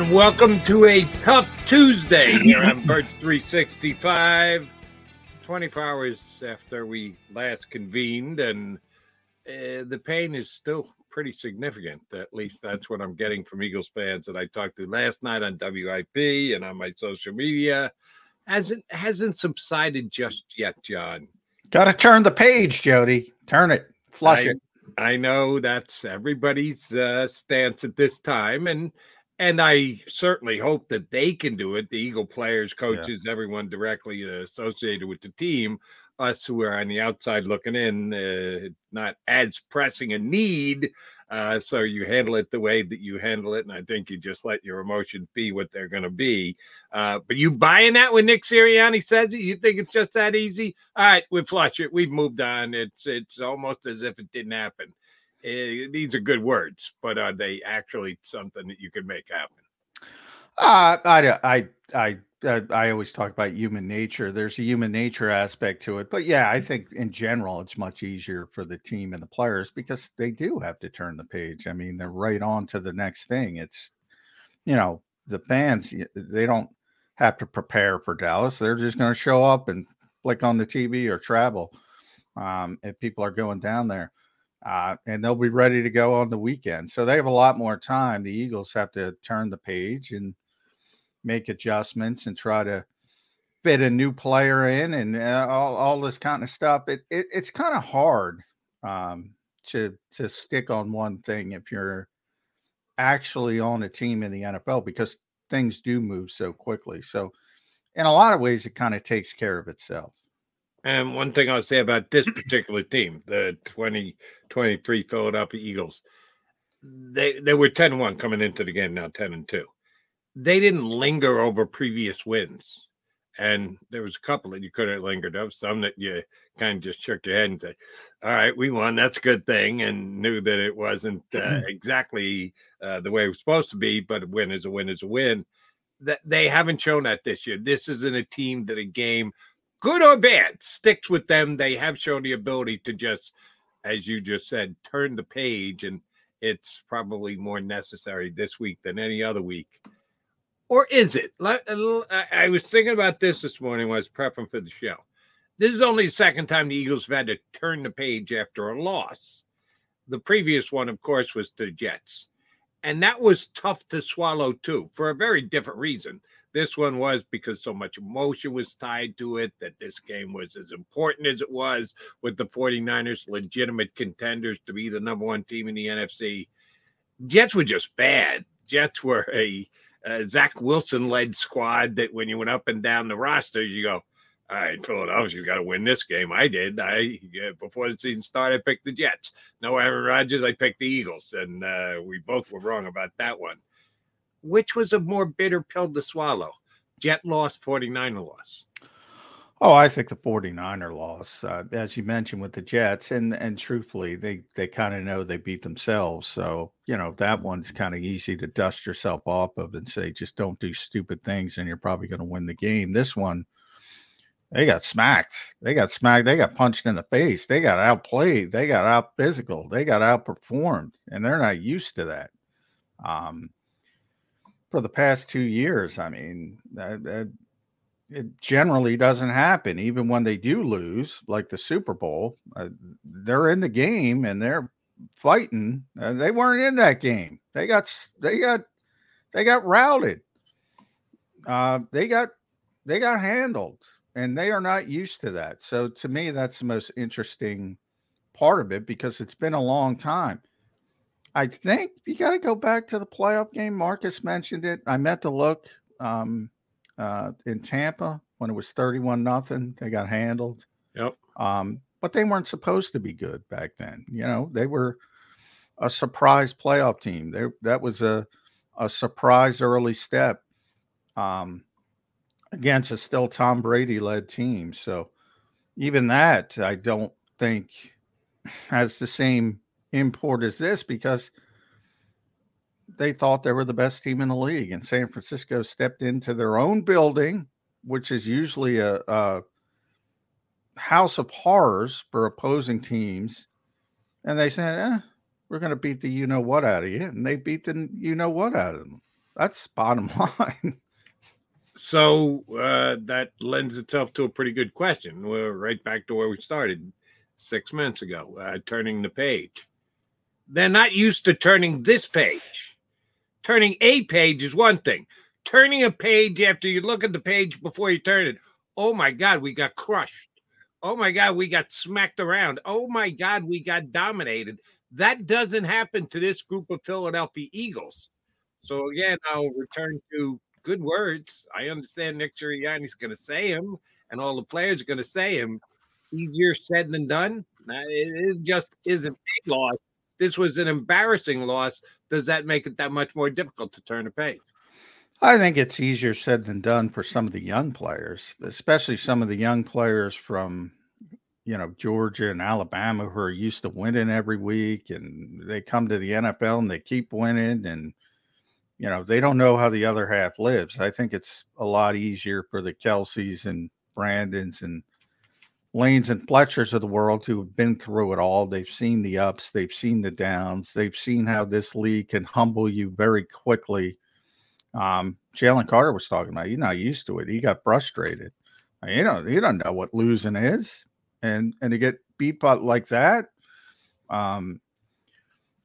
And welcome to a tough Tuesday here on Birds 365. 24 hours after we last convened, and uh, the pain is still pretty significant. At least that's what I'm getting from Eagles fans that I talked to last night on WIP and on my social media. Hasn't hasn't subsided just yet, John. Got to turn the page, Jody. Turn it, flush I, it. I know that's everybody's uh, stance at this time, and and I certainly hope that they can do it. The Eagle players, coaches, yeah. everyone directly associated with the team, us who are on the outside looking in, uh, not as pressing a need. Uh, so you handle it the way that you handle it, and I think you just let your emotions be what they're going to be. Uh, but you buying that when Nick Sirianni says it? You think it's just that easy? All right, we flush it. We've moved on. It's it's almost as if it didn't happen. Uh, these are good words, but are they actually something that you can make happen? Uh, I, I, I, I, I always talk about human nature. There's a human nature aspect to it, but yeah, I think in general it's much easier for the team and the players because they do have to turn the page. I mean, they're right on to the next thing. It's, you know, the fans they don't have to prepare for Dallas. They're just going to show up and flick on the TV or travel um, if people are going down there uh, and they'll be ready to go on the weekend. So they have a lot more time. The Eagles have to turn the page and make adjustments and try to fit a new player in and uh, all, all this kind of stuff. It, it it's kind of hard um, to to stick on one thing if you're actually on a team in the NFL because things do move so quickly. So in a lot of ways, it kind of takes care of itself. And one thing I'll say about this particular team, the 2023 Philadelphia Eagles, they they were 10-1 coming into the game, now 10 and 2. They didn't linger over previous wins. And there was a couple that you could have lingered over, some that you kind of just shook your head and said, All right, we won. That's a good thing. And knew that it wasn't uh, exactly uh, the way it was supposed to be, but a win is a win is a win. That they haven't shown that this year. This isn't a team that a game good or bad, sticks with them. They have shown the ability to just, as you just said, turn the page and it's probably more necessary this week than any other week. Or is it? Uh, I was thinking about this this morning when I was prepping for the show. This is only the second time the Eagles have had to turn the page after a loss. The previous one, of course, was to the Jets. And that was tough to swallow too, for a very different reason. This one was because so much emotion was tied to it that this game was as important as it was with the 49ers, legitimate contenders to be the number one team in the NFC. Jets were just bad. Jets were a, a Zach Wilson led squad that when you went up and down the rosters, you go, all right, Philadelphia's got to win this game. I did. I before the season started, I picked the Jets. No Aaron Rodgers. I picked the Eagles, and uh, we both were wrong about that one. Which was a more bitter pill to swallow? Jet loss, 49er loss. Oh, I think the 49er loss, uh, as you mentioned with the Jets, and and truthfully, they they kind of know they beat themselves. So you know that one's kind of easy to dust yourself off of and say just don't do stupid things, and you're probably going to win the game. This one they got smacked. They got smacked. They got punched in the face. They got outplayed. They got out physical. They got outperformed, and they're not used to that. Um, for the past two years, I mean, that, that, it generally doesn't happen. Even when they do lose, like the Super Bowl, uh, they're in the game and they're fighting. Uh, they weren't in that game. They got they got they got routed. Uh, they got they got handled and they are not used to that. So to me, that's the most interesting part of it because it's been a long time. I think you got to go back to the playoff game. Marcus mentioned it. I meant to look um, uh, in Tampa when it was 31 nothing. They got handled. Yep. Um, but they weren't supposed to be good back then. You know, they were a surprise playoff team. They, that was a, a surprise early step. Um, against a still Tom Brady led team. So even that, I don't think has the same import as this because they thought they were the best team in the league. And San Francisco stepped into their own building, which is usually a, a house of horrors for opposing teams. And they said, eh, we're going to beat the you know what out of you. And they beat the you know what out of them. That's bottom line. So uh, that lends itself to a pretty good question. We're right back to where we started six months ago, uh, turning the page. They're not used to turning this page. Turning a page is one thing. Turning a page after you look at the page before you turn it. Oh my God, we got crushed. Oh my God, we got smacked around. Oh my God, we got dominated. That doesn't happen to this group of Philadelphia Eagles. So again, I'll return to good words. I understand Nick Sirianni's going to say him, and all the players are going to say him. Easier said than done. It just isn't a loss. This was an embarrassing loss. Does that make it that much more difficult to turn a page? I think it's easier said than done for some of the young players, especially some of the young players from, you know, Georgia and Alabama who are used to winning every week and they come to the NFL and they keep winning and you know, they don't know how the other half lives. I think it's a lot easier for the Kelces and Brandons and Lanes and Fletchers of the world who have been through it all. They've seen the ups, they've seen the downs, they've seen how this league can humble you very quickly. Um, Jalen Carter was talking about. you're not used to it. He got frustrated. You know, you don't know what losing is, and and to get beat by like that, um,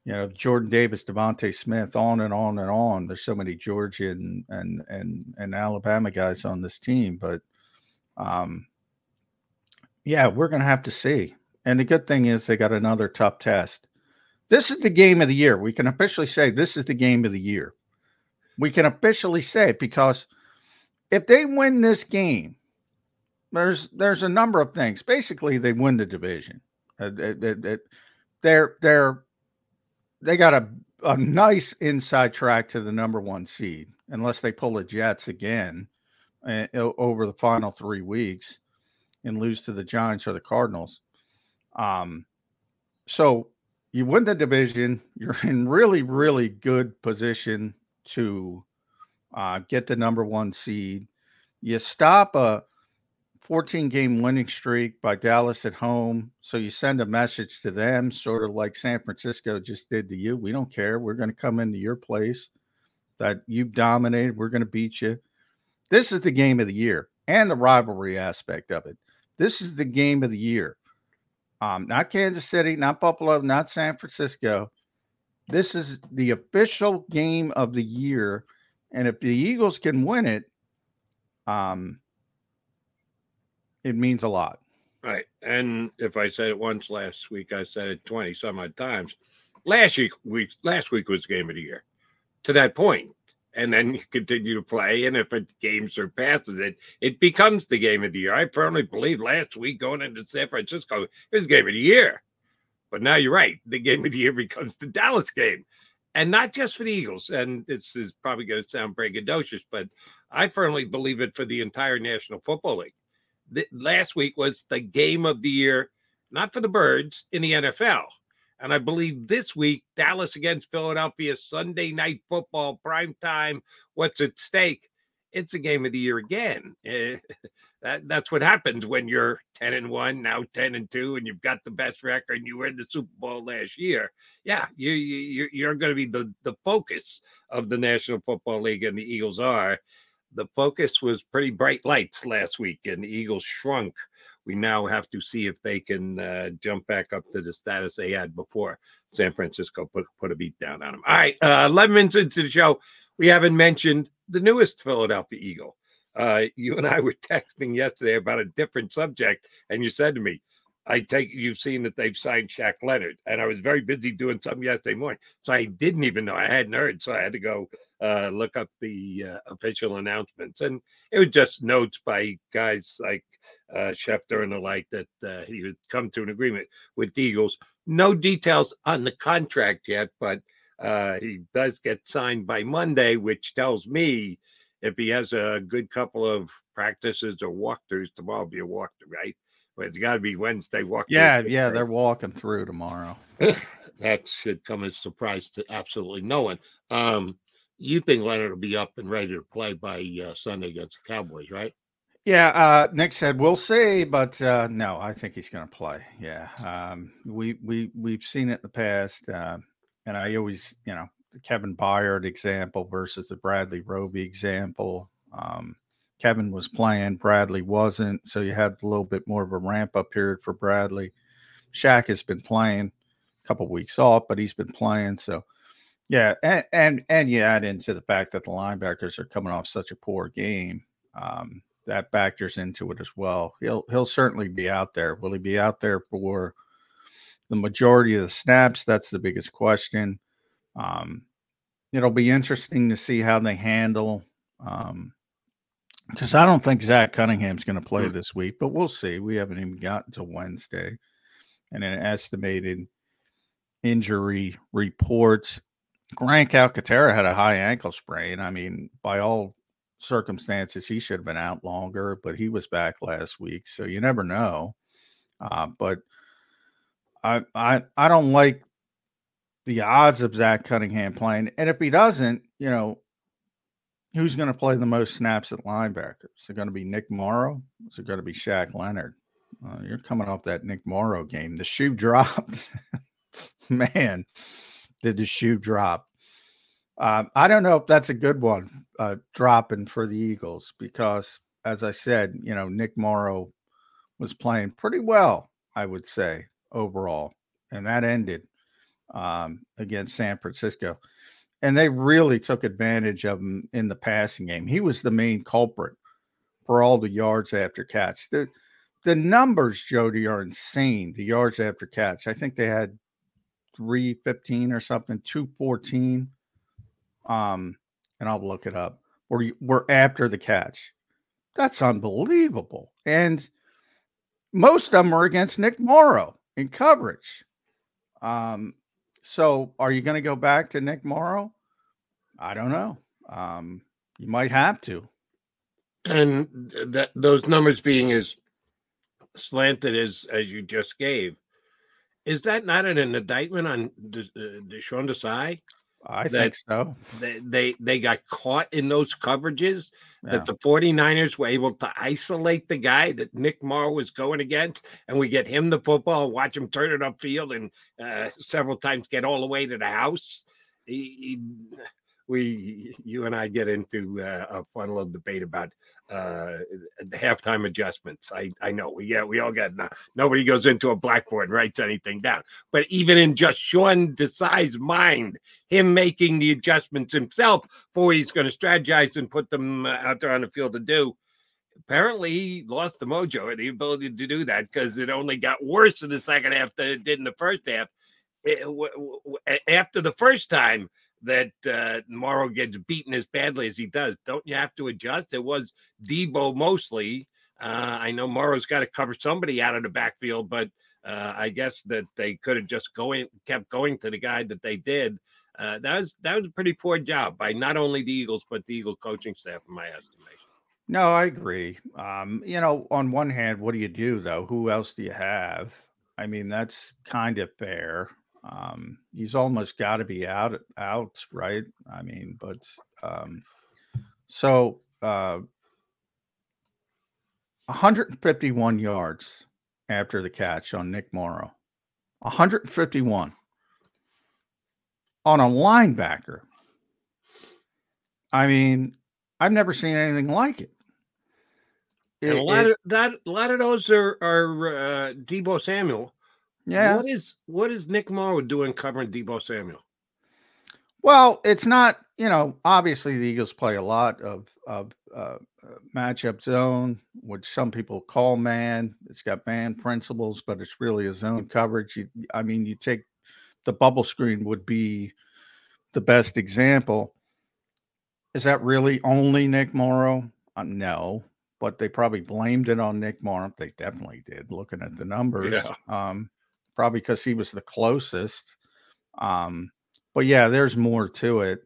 you know, Jordan Davis, DeVonta Smith, on and on and on. There's so many Georgia and and and, and Alabama guys on this team, but um, yeah, we're gonna have to see. And the good thing is they got another tough test. This is the game of the year. We can officially say this is the game of the year. We can officially say it because if they win this game, there's there's a number of things. Basically, they win the division. Uh, they're they're they got a, a nice inside track to the number one seed, unless they pull the Jets again uh, over the final three weeks and lose to the Giants or the Cardinals. Um, so you win the division, you're in really, really good position to uh, get the number one seed. You stop a 14 game winning streak by Dallas at home. So you send a message to them, sort of like San Francisco just did to you. We don't care. We're going to come into your place that you've dominated. We're going to beat you. This is the game of the year and the rivalry aspect of it. This is the game of the year. Um, not Kansas City, not Buffalo, not San Francisco. This is the official game of the year. And if the Eagles can win it, um, it means a lot. Right. And if I said it once last week, I said it 20 some odd times. Last week, last week was game of the year to that point. And then you continue to play. And if a game surpasses it, it becomes the game of the year. I firmly believe last week going into San Francisco, it was game of the year. But now you're right. The game of the year becomes the Dallas game. And not just for the Eagles. And this is probably going to sound braggadocious, but I firmly believe it for the entire National Football League the, last week was the game of the year, not for the birds in the NFL. And I believe this week, Dallas against Philadelphia, Sunday night football, prime time. What's at stake? It's a game of the year again. Uh, that, that's what happens when you're 10 and 1, now 10 and 2, and you've got the best record and you were in the Super Bowl last year. Yeah, you, you, you're going to be the, the focus of the National Football League, and the Eagles are the focus was pretty bright lights last week, and the Eagles shrunk. We now have to see if they can uh, jump back up to the status they had before San Francisco put, put a beat down on them. All right, uh, 11 minutes into the show, we haven't mentioned the newest Philadelphia Eagle. Uh, you and I were texting yesterday about a different subject, and you said to me, I take you've seen that they've signed Shaq Leonard, and I was very busy doing something yesterday morning, so I didn't even know I hadn't heard, so I had to go uh, look up the uh, official announcements, and it was just notes by guys like uh, Schefter and the like that uh, he would come to an agreement with the Eagles. No details on the contract yet, but uh, he does get signed by Monday, which tells me if he has a good couple of practices or walkthroughs, tomorrow will be a walkthrough, right? But it's got to be Wednesday. Walk. Yeah, yeah, they're walking through tomorrow. that should come as a surprise to absolutely no one. Um, you think Leonard will be up and ready to play by uh, Sunday against the Cowboys, right? Yeah, uh, Nick said we'll see, but uh, no, I think he's going to play. Yeah, um, we we we've seen it in the past, uh, and I always, you know, the Kevin Byard example versus the Bradley Roby example. Um, Kevin was playing, Bradley wasn't. So you had a little bit more of a ramp up period for Bradley. Shaq has been playing a couple weeks off, but he's been playing. So yeah, and, and and you add into the fact that the linebackers are coming off such a poor game. Um, that factors into it as well. He'll he'll certainly be out there. Will he be out there for the majority of the snaps? That's the biggest question. Um, it'll be interesting to see how they handle um, because I don't think Zach Cunningham's going to play mm. this week, but we'll see. We haven't even gotten to Wednesday. And an estimated injury reports. Grant Calcaterra had a high ankle sprain. I mean, by all circumstances, he should have been out longer, but he was back last week. So you never know. Uh, but I, I, I don't like the odds of Zach Cunningham playing. And if he doesn't, you know, who's going to play the most snaps at linebacker? Is it going to be Nick Morrow? Is it going to be Shaq Leonard? Uh, you're coming off that Nick Morrow game. The shoe dropped. Man, did the shoe drop? Uh, I don't know if that's a good one, uh, dropping for the Eagles, because as I said, you know, Nick Morrow was playing pretty well, I would say, overall. And that ended um, against San Francisco and they really took advantage of him in the passing game. He was the main culprit for all the yards after catch. The the numbers, Jody, are insane. The yards after catch. I think they had 315 or something, 214. Um, and I'll look it up. we're after the catch. That's unbelievable. And most of them were against Nick Morrow in coverage. Um, so are you going to go back to Nick Morrow? I don't know. Um, you might have to. And that those numbers being as slanted as as you just gave, is that not an, indictment on uh, Sean Desai? I think so. They, they they got caught in those coverages yeah. that the 49ers were able to isolate the guy that Nick Morrow was going against, and we get him the football, watch him turn it upfield, and uh, several times get all the way to the house. He, he, we you and I get into uh, a fun little debate about uh, the halftime adjustments. I I know we yeah we all get no, nobody goes into a blackboard and writes anything down. But even in just Sean Desai's mind, him making the adjustments himself for he's going to strategize and put them uh, out there on the field to do. Apparently, he lost the mojo and the ability to do that because it only got worse in the second half than it did in the first half. It, w- w- after the first time, that uh, Morrow gets beaten as badly as he does. Don't you have to adjust? It was Deebo mostly. Uh, I know Morrow's got to cover somebody out of the backfield, but uh, I guess that they could have just going kept going to the guy that they did. Uh, that was that was a pretty poor job by not only the Eagles but the Eagle coaching staff, in my estimation. No, I agree. Um, you know, on one hand, what do you do though? Who else do you have? I mean, that's kind of fair. Um, he's almost got to be out out, right? I mean, but um, so uh, 151 yards after the catch on Nick Morrow. 151 on a linebacker. I mean, I've never seen anything like it. it and a lot it, of that, a lot of those are are uh, Deebo Samuel. Yeah. What is what is Nick Morrow doing covering Deebo Samuel? Well, it's not, you know, obviously the Eagles play a lot of of uh, uh, matchup zone, which some people call man. It's got man principles, but it's really a zone coverage. You, I mean, you take the bubble screen would be the best example. Is that really only Nick Morrow? Uh, no, but they probably blamed it on Nick Morrow. They definitely did, looking at the numbers. Yeah. Um, probably because he was the closest. Um, but yeah, there's more to it.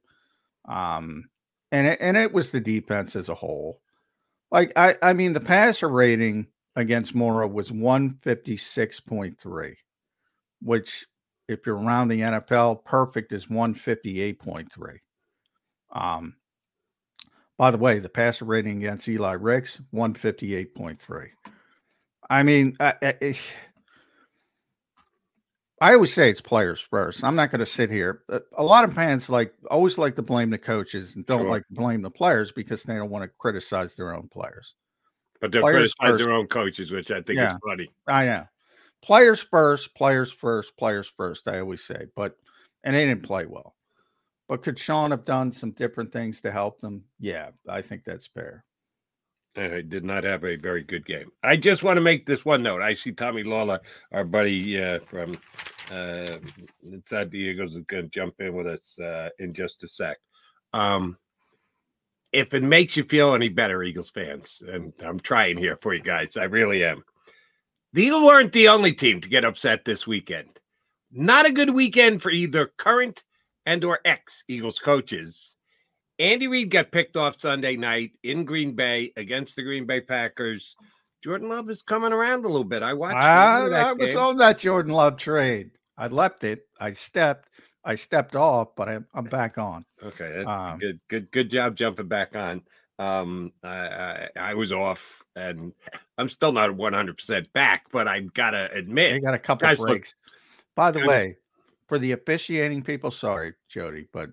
Um, and it, and it was the defense as a whole. Like I, I mean, the passer rating against Morrow was 156.3, which if you're around the NFL, perfect is 158.3. Um, by the way, the passer rating against Eli Ricks, 158.3. I mean, I, I, I always say it's players first. I'm not going to sit here. A lot of fans like always like to blame the coaches and don't sure. like to blame the players because they don't want to criticize their own players. But they criticize first. their own coaches, which I think yeah, is funny. I know. Players first, players first, players first. I always say, but and they didn't play well. But could Sean have done some different things to help them? Yeah, I think that's fair. I did not have a very good game. I just want to make this one note. I see Tommy Lawlor, our buddy uh, from uh, Eagles, is going to jump in with us uh, in just a sec. Um, if it makes you feel any better, Eagles fans, and I'm trying here for you guys, I really am. The Eagles weren't the only team to get upset this weekend. Not a good weekend for either current and or ex Eagles coaches Andy Reid got picked off Sunday night in Green Bay against the Green Bay Packers. Jordan Love is coming around a little bit. I watched. I, I was on that Jordan Love trade. I left it. I stepped. I stepped off, but I, am back on. Okay, um, good, good, good job jumping back on. Um, I, I, I was off, and I'm still not 100 percent back, but I gotta admit, I got a couple breaks. Look, By the guys, way, for the officiating people, sorry, Jody, but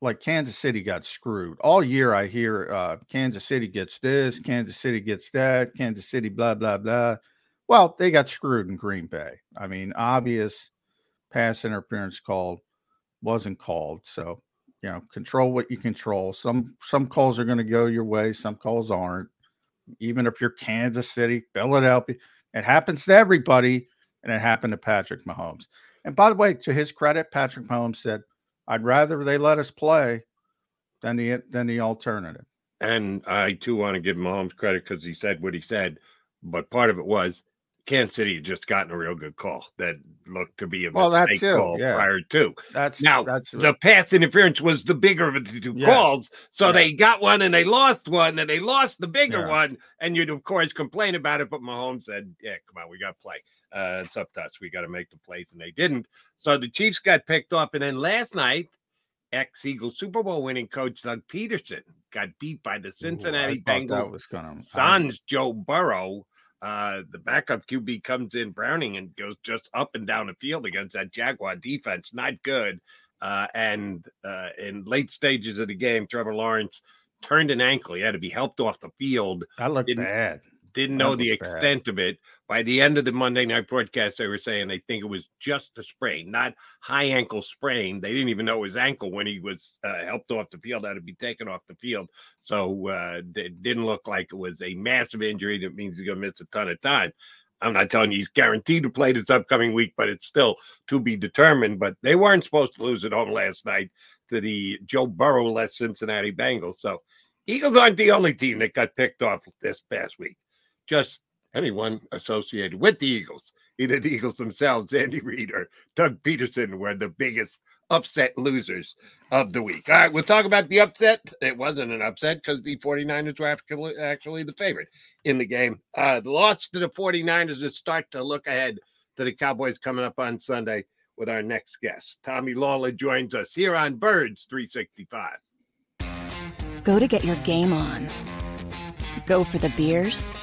like Kansas City got screwed. All year I hear uh, Kansas City gets this, Kansas City gets that, Kansas City blah blah blah. Well, they got screwed in Green Bay. I mean, obvious pass interference called wasn't called. So, you know, control what you control. Some some calls are going to go your way, some calls aren't. Even if you're Kansas City, Philadelphia, it happens to everybody, and it happened to Patrick Mahomes. And by the way, to his credit, Patrick Mahomes said, I'd rather they let us play than the than the alternative. And I too want to give Mahomes credit because he said what he said, but part of it was Kansas City had just gotten a real good call that looked to be a well, mistake call yeah. prior to. That's now that's the pass interference was the bigger of the two calls. So yeah. they got one and they lost one and they lost the bigger yeah. one. And you'd of course complain about it, but Mahomes said, Yeah, come on, we got to play. Uh, it's up to us. We got to make the plays, and they didn't. So the Chiefs got picked off. And then last night, ex Eagle Super Bowl winning coach Doug Pederson got beat by the Cincinnati Ooh, Bengals. was gonna, Sans Joe Burrow. Uh, the backup QB comes in Browning and goes just up and down the field against that Jaguar defense. Not good. Uh, and uh, in late stages of the game, Trevor Lawrence turned an ankle. He had to be helped off the field. That looked Didn't- bad. Didn't know the looked bad. extent of it. By the end of the Monday night broadcast, they were saying they think it was just a sprain, not high ankle sprain. They didn't even know his ankle when he was uh, helped off the field, had to be taken off the field. So uh, it didn't look like it was a massive injury. That means he's going to miss a ton of time. I'm not telling you he's guaranteed to play this upcoming week, but it's still to be determined. But they weren't supposed to lose at home last night to the Joe Burrow less Cincinnati Bengals. So Eagles aren't the only team that got picked off this past week. Just anyone associated with the Eagles, either the Eagles themselves, Andy Reid, or Doug Pederson, were the biggest upset losers of the week. All right, we'll talk about the upset. It wasn't an upset because the 49ers were actually, the favorite in the game. Uh, the loss to the 49ers is start to look ahead to the Cowboys coming up on Sunday with our next guest. Tommy Lawlor joins us here on Birds 365. Go to get your game on. Go for the beers.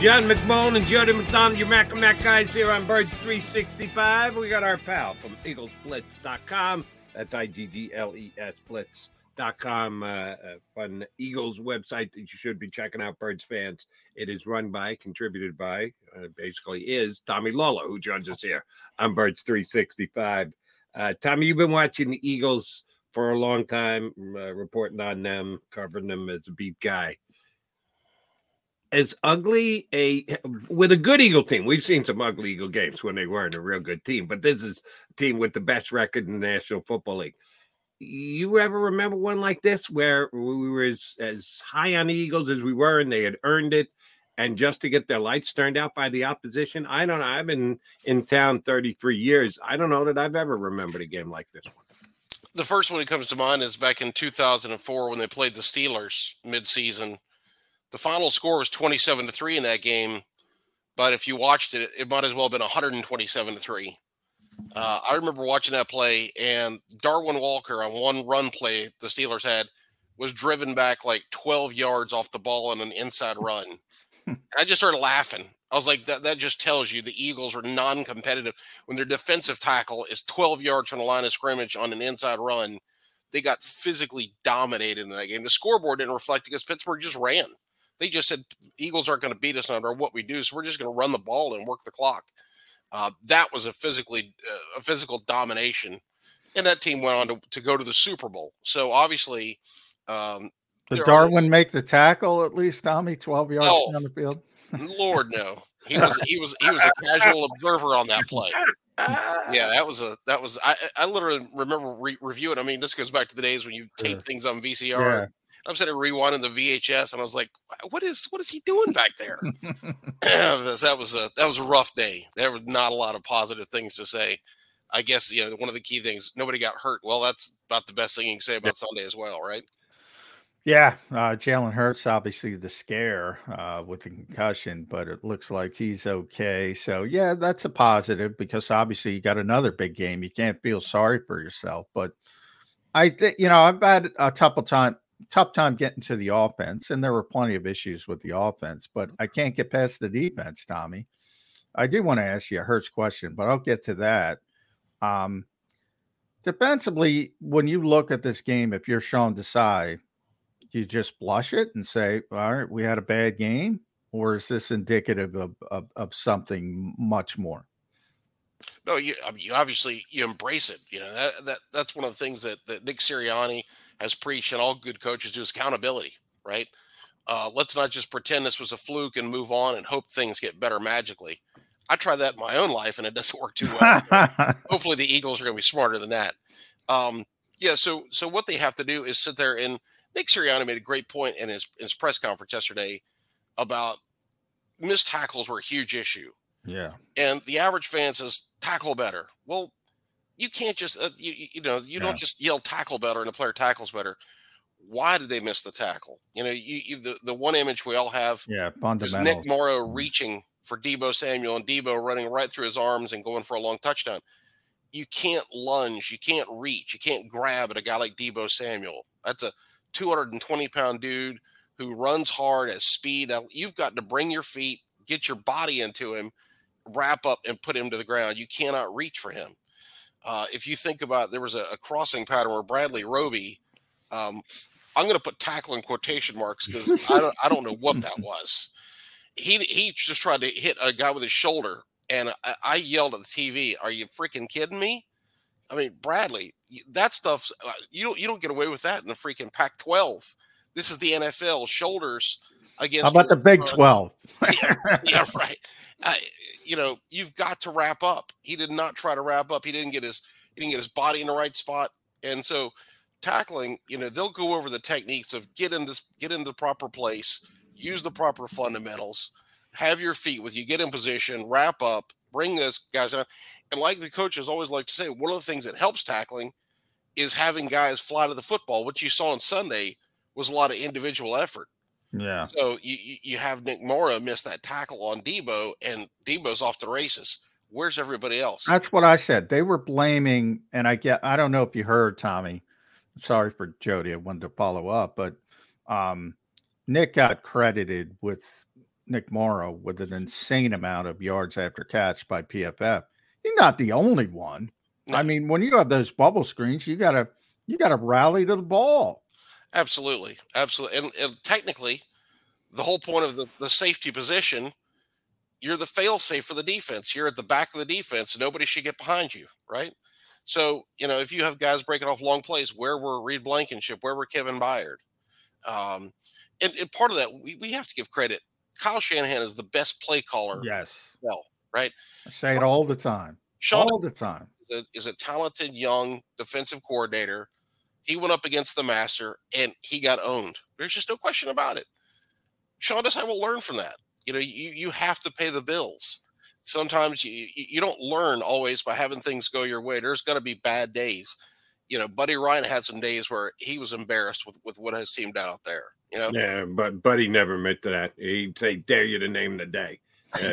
John McMullen and Jody McDonald, your Mac and Mac guys here on Birds 365. We got our pal from IgglesBlitz.com. That's I G G L E S Blitz.com. Uh, a fun Eagles website that you should be checking out, Birds fans. It is run by, contributed by, uh, basically is Tommy Lawlor, who joins us here on Birds 365. Uh, Tommy, you've been watching the Eagles for a long time, uh, reporting on them, covering them as a beat guy as ugly a with a good Eagle team. We've seen some ugly Eagle games when they weren't a real good team, but this is a team with the best record in the National Football League. You ever remember one like this where we were as, as high on the Eagles as we were and they had earned it? And just to get their lights turned out by the opposition, I don't know. I've been in town 33 years. I don't know that I've ever remembered a game like this one. The first one that comes to mind is back in 2004 when they played the Steelers midseason the final score was 27 to 3 in that game, but if you watched it, it might as well have been 127 to 3. Uh, I remember watching that play, and Darwin Walker on one run play the Steelers had was driven back like 12 yards off the ball on an inside run. I just started laughing. I was like, that, that just tells you the Eagles are non competitive. When their defensive tackle is 12 yards from the line of scrimmage on an inside run, they got physically dominated in that game. The scoreboard didn't reflect because Pittsburgh just ran. They just said Eagles aren't going to beat us no matter what we do, so we're just going to run the ball and work the clock. Uh, that was a physically uh, a physical domination, and that team went on to, to go to the Super Bowl. So obviously, um, did Darwin are, make the tackle at least, Tommy? Twelve yards oh, down the field. Lord no, he was he was he was a casual observer on that play. Yeah, that was a that was I I literally remember re- reviewing. I mean, this goes back to the days when you tape things on VCR. Yeah. I'm sitting rewinding the VHS, and I was like, "What is what is he doing back there?" that was a that was a rough day. There was not a lot of positive things to say. I guess you know one of the key things nobody got hurt. Well, that's about the best thing you can say about Sunday as well, right? Yeah, uh, Jalen Hurts obviously the scare uh, with the concussion, but it looks like he's okay. So yeah, that's a positive because obviously you got another big game. You can't feel sorry for yourself, but I think you know I've had a couple time tough time getting to the offense, and there were plenty of issues with the offense, but I can't get past the defense, Tommy. I do want to ask you a Hurts question, but I'll get to that. Um, defensively, when you look at this game, if you're Sean Desai, you just blush it and say, "All right, we had a bad game," or is this indicative of of, of something much more? No, you, I mean, you obviously you embrace it. You know that, that that's one of the things that, that Nick Sirianni has preached, and all good coaches do is accountability. Right? Uh, let's not just pretend this was a fluke and move on and hope things get better magically. I tried that in my own life, and it doesn't work too well. Hopefully, the Eagles are going to be smarter than that. Um, yeah. So so what they have to do is sit there and Nick Sirianni made a great point in his in his press conference yesterday about missed tackles were a huge issue yeah. And the average fan says tackle better. Well, you can't just uh, you, you know you yeah. don't just yell tackle better and the player tackles better. Why did they miss the tackle? You know, you, you the, the one image we all have yeah, is Nick Morrow reaching for Deebo Samuel and Deebo running right through his arms and going for a long touchdown. You can't lunge, you can't reach, you can't grab at a guy like Deebo Samuel. That's a 220 pound dude who runs hard, has speed. You've got to bring your feet, get your body into him, wrap up and put him to the ground. You cannot reach for him. Uh, if you think about, there was a, a crossing pattern where Bradley Roby, um, I'm going to put tackle in quotation marks because I don't, I don't know what that was. He he just tried to hit a guy with his shoulder, and I, I yelled at the TV, "Are you freaking kidding me?" I mean, Bradley, that stuff uh, you don't you don't get away with that in the freaking Pac-12. This is the NFL. Shoulders against. How about the Big Twelve? yeah, yeah, right. Uh, you know, you've got to wrap up. He did not try to wrap up. He didn't get his he didn't get his body in the right spot, and so tackling, you know, they'll go over the techniques of get into get into the proper place, use the proper fundamentals, have your feet with you, get in position, wrap up, bring this guys down. And like the coaches always like to say, one of the things that helps tackling is having guys fly to the football. What you saw on Sunday was a lot of individual effort. Yeah. So you you have Nick Morrow miss that tackle on Deebo, and Deebo's off the races. Where's everybody else? That's what I said. They were blaming, and I get. I don't know if you heard Tommy. Sorry for Jody. I wanted to follow up, but um, Nick got credited with Nick Morrow with an insane amount of yards after catch by PFF. You're not the only one. I mean, when you have those bubble screens, you gotta you gotta rally to the ball. Absolutely, absolutely, and, and technically, the whole point of the, the safety position, you're the fail safe for the defense. You're at the back of the defense. Nobody should get behind you, right? So you know if you have guys breaking off long plays, where were Reed Blankenship? Where were Kevin Byard? Um, and, and part of that, we, we have to give credit. Kyle Shanahan is the best play caller. Yes. Well, right. I say it all the time. Sean all the time. Is a, is a talented young defensive coordinator. He went up against the master and he got owned. There's just no question about it. Sean Desai will learn from that. You know, you, you have to pay the bills. Sometimes you, you don't learn always by having things go your way. There's going to be bad days. You know, Buddy Ryan had some days where he was embarrassed with, with what his team done out there. You know, Yeah, but Buddy never admit to that. He'd say, "Dare you to name the day." Uh,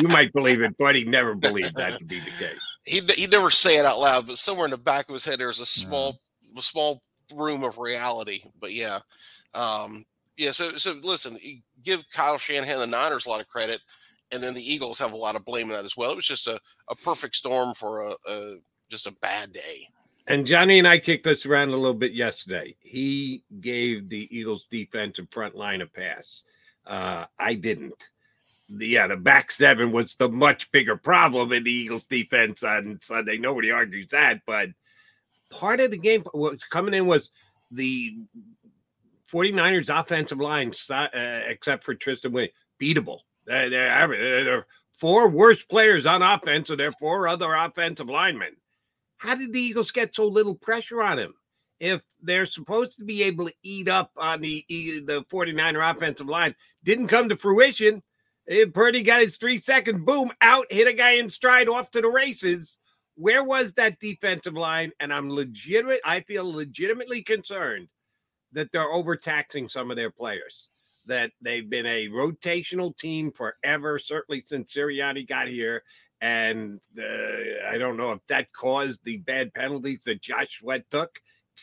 you might believe it, but he never believed that to be the case. he he never say it out loud, but somewhere in the back of his head there's a small a small room of reality. But yeah, um, yeah. So so listen, give Kyle Shanahan the Niners a lot of credit, and then the Eagles have a lot of blame in that as well. It was just a, a perfect storm for a, a just a bad day. And Johnny and I kicked this around a little bit yesterday. He gave the Eagles defensive front line a pass. Uh, I didn't. The, yeah, the back seven was the much bigger problem in the Eagles defense on Sunday. Nobody argues that, but part of the game was coming in was the 49ers offensive line, uh, except for Trent Williams, beatable. They're, they're, they're four worst players on offense, and there are four other offensive linemen. How did the Eagles get so little pressure on him? If they're supposed to be able to eat up on the the 49er offensive line, didn't come to fruition. Eh, Purdy got his three second boom out, hit a guy in stride off to the races. Where was that defensive line? And I'm legitimate. I feel legitimately concerned that they're overtaxing some of their players. That they've been a rotational team forever, certainly since Sirianni got here. And uh, I don't know if that caused the bad penalties that Josh Sweat took.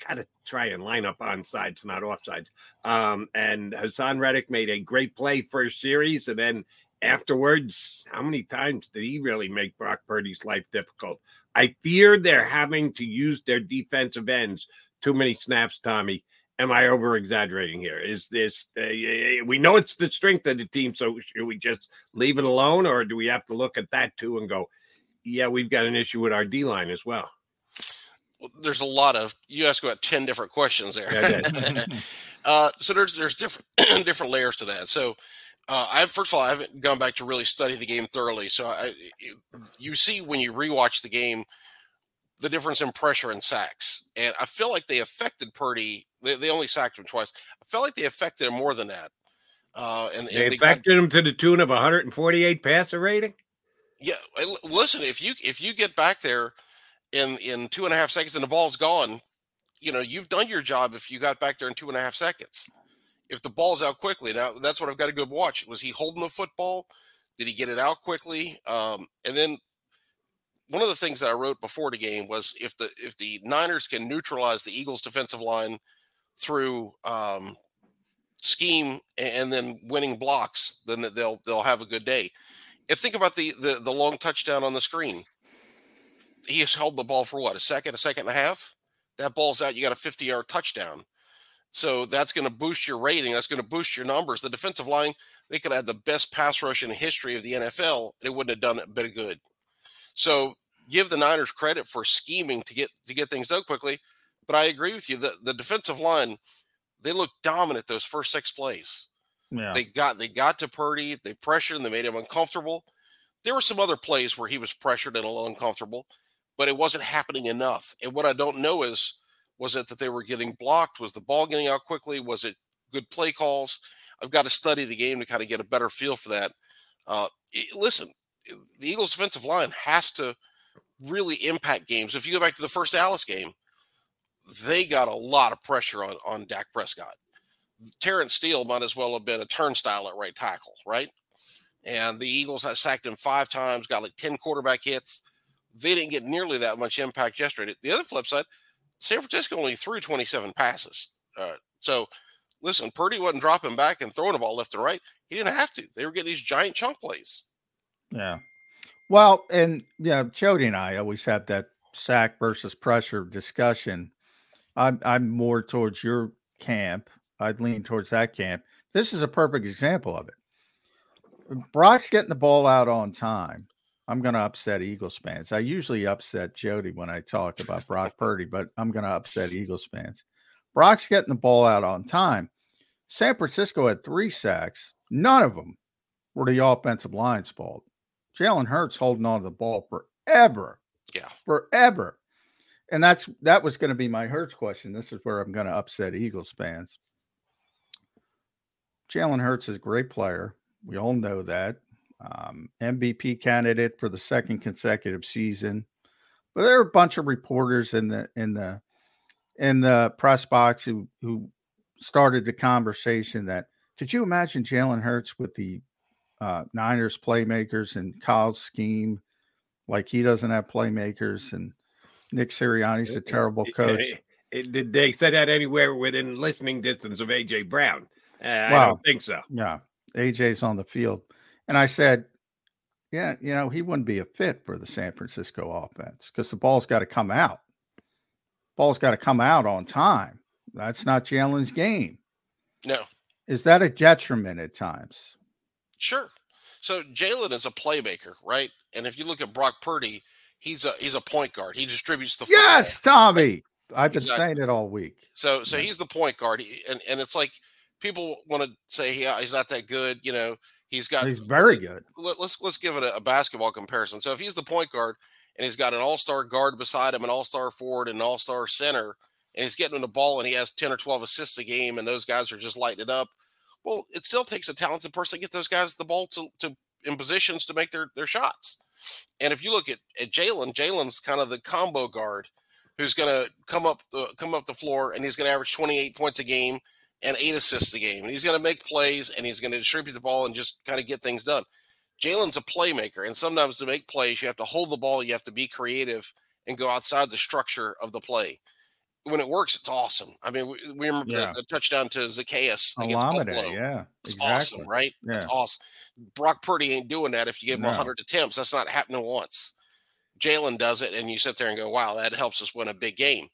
Got to try and line up on sides, not offsides. Um, and Haason Reddick made a great play first series, and then afterwards, how many times did he really make Brock Purdy's life difficult? I fear they're having to use their defensive ends too many snaps, Tommy. Am I over exaggerating here? Is this, uh, we know it's the strength of the team, so should we just leave it alone, or do we have to look at that too and go, yeah, we've got an issue with our D line as well? Well, there's a lot of you ask about 10 different questions there. Yeah, uh, so there's there's different different layers to that. So uh, I first of all I haven't gone back to really study the game thoroughly. So I, you see when you rewatch the game the difference in pressure and sacks, and I feel like they affected Purdy. They, they only sacked him twice. I felt like they affected him more than that. Uh, and, They and they got- affected him to the tune of 148 passer rating. yeah, listen, if you if you get back there in in two and a half seconds and the ball's gone, you know you've done your job. If you got back there in two and a half seconds, if the ball's out quickly, now that's what I've got to good watch. Was he holding the football? Did he get it out quickly? Um, and then one of the things that I wrote before the game was if the if the Niners can neutralize the Eagles' defensive line through um, scheme a- and then winning blocks, then they'll they'll have a good day. If think about the the, the long touchdown on the screen. He has held the ball for what a second, a second and a half. That ball's out. You got a 50 yard touchdown. So that's going to boost your rating. That's going to boost your numbers. The defensive line, they could have the best pass rush in the history of the NFL. And it wouldn't have done a bit of good. So give the Niners credit for scheming to get to get things done quickly. But I agree with you. The the defensive line, they looked dominant those first six plays. Yeah. They got they got to Purdy, they pressured him, they made him uncomfortable. There were some other plays where he was pressured and a little uncomfortable, but it wasn't happening enough. And what I don't know is was it that they were getting blocked? Was the ball getting out quickly? Was it good play calls? I've got to study the game to kind of get a better feel for that. Uh, it- listen, the Eagles' defensive line has to really impact games. If you go back to the first Dallas game, they got a lot of pressure on on Dak Prescott. Terence Steele might as well have been a turnstile at right tackle, right? And the Eagles had sacked him five times, got like 10 quarterback hits. They didn't get nearly that much impact yesterday. The other flip side, San Francisco only threw 27 passes. Uh, so listen, Purdy wasn't dropping back and throwing the ball left and right. He didn't have to. They were getting these giant chunk plays. Yeah. Well, and yeah, Jody and I always have that sack versus pressure discussion. I'm I'm more towards your camp. I'd lean towards that camp. This is a perfect example of it. Brock's getting the ball out on time. I'm going to upset Eagles fans. I usually upset Jody when I talk about Brock Purdy, but I'm going to upset Eagles fans. Brock's getting the ball out on time. San Francisco had three sacks. None of them were the offensive line's fault. Jalen Hurts holding on to the ball forever. Yeah. Forever. And that's that was going to be my Hurts question. This is where I'm going to upset Eagles fans. Jalen Hurts is a great player. We all know that. Um, MVP candidate for the second consecutive season. But there are a bunch of reporters in the in the in the press box who who started the conversation that could you imagine Jalen Hurts with the uh, Niners playmakers and Kyle's scheme? Like he doesn't have playmakers and Nick Sirianni's a terrible coach. It, it, did they say that anywhere within listening distance of AJ Brown? Uh, I don't think so. Yeah, AJ's on the field, and I said, "Yeah, you know, he wouldn't be a fit for the San Francisco offense because the ball's got to come out. Ball's got to come out on time. That's not Jalen's game. No, Is that a detriment at times? sure. So Jalen is a playmaker, right? And if you look at Brock Purdy, he's a he's a point guard. He distributes the football. Yes, Tommy. I've been Exactly. saying it all week. So so he's the point guard, He- and and it's like people want to say yeah he's not that good. You know he's got He's very good. let, us let's give it a, a basketball comparison. So if he's the point guard and he's got an all-star guard beside him, an all-star forward, and an all-star center, and he's getting in the ball and he has 10 or 12 assists a game, and those guys are just lighting it up. Well, it still takes a talented person to get those guys the ball to, to in positions to make their, their shots. And if you look at, at Jalen, Jalen's kind of the combo guard who's going to come up the come up the floor and he's going to average 28 points a game and eight assists a game. And he's going to make plays and he's going to distribute the ball and just kind of get things done. Jalen's a playmaker, and sometimes to make plays, you have to hold the ball, you have to be creative and go outside the structure of the play. When it works, it's awesome. I mean, we, we remember Yeah. the, the touchdown to Zaccheaus against Olamide, Buffalo. yeah, It's exactly. awesome, right? Yeah. awesome. Brock Purdy ain't doing that if you give him No. 100 attempts. That's not happening once. Jalen does it, and you sit there and go, wow, that helps us win a big game.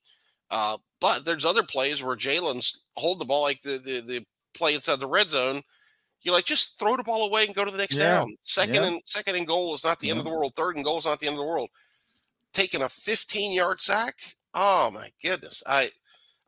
Uh, but there's other plays where Jalen's hold the ball like the, the, the play inside the red zone. You're like, just throw the ball away and go to the next Yeah. down. Second Yeah. and second and goal is not the end of the world. Third and goal is not the end of the world. Taking a 15 yard sack. Oh my goodness. I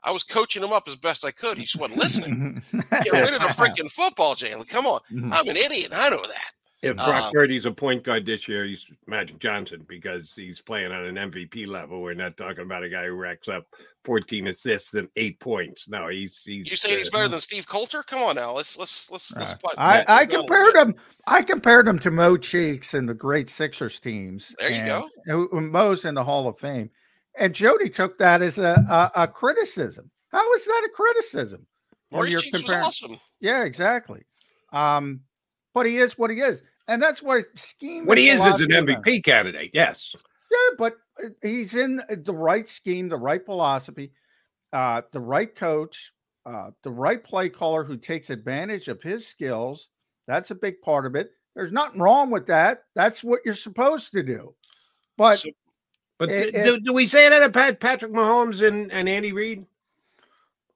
I was coaching him up as best I could. He just wasn't listening. Get rid of the freaking football, Jalen. Come on. I'm an idiot. I know that. If Brock Uh, Purdy's a point guard this year, he's Magic Johnson because he's playing on an MVP level. We're not talking about a guy who racks up 14 assists and eight points. No, he's he's. You saying he's uh, better than Steve Coulter? Come on now. Let's let's let's let's put I, I it down a compared him. I compared him to Mo Cheeks and the great Sixers teams. There you and, go. who- who Mo's in the Hall of Fame, and Jody took that as a, a, a criticism. How is that a criticism? When Maurice you're comparing- awesome. Yeah, exactly. Um, but he is what he is, and that's why scheme. What he is is an. MVP candidate. Yes. Yeah, but uh, he's in the right scheme, the right philosophy, uh, the right coach, uh, the right play caller who takes advantage of his skills. That's a big part of it. There's nothing wrong with that. That's what you're supposed to do. But But it- do, do we say that about Patrick Mahomes and, and Andy Reid?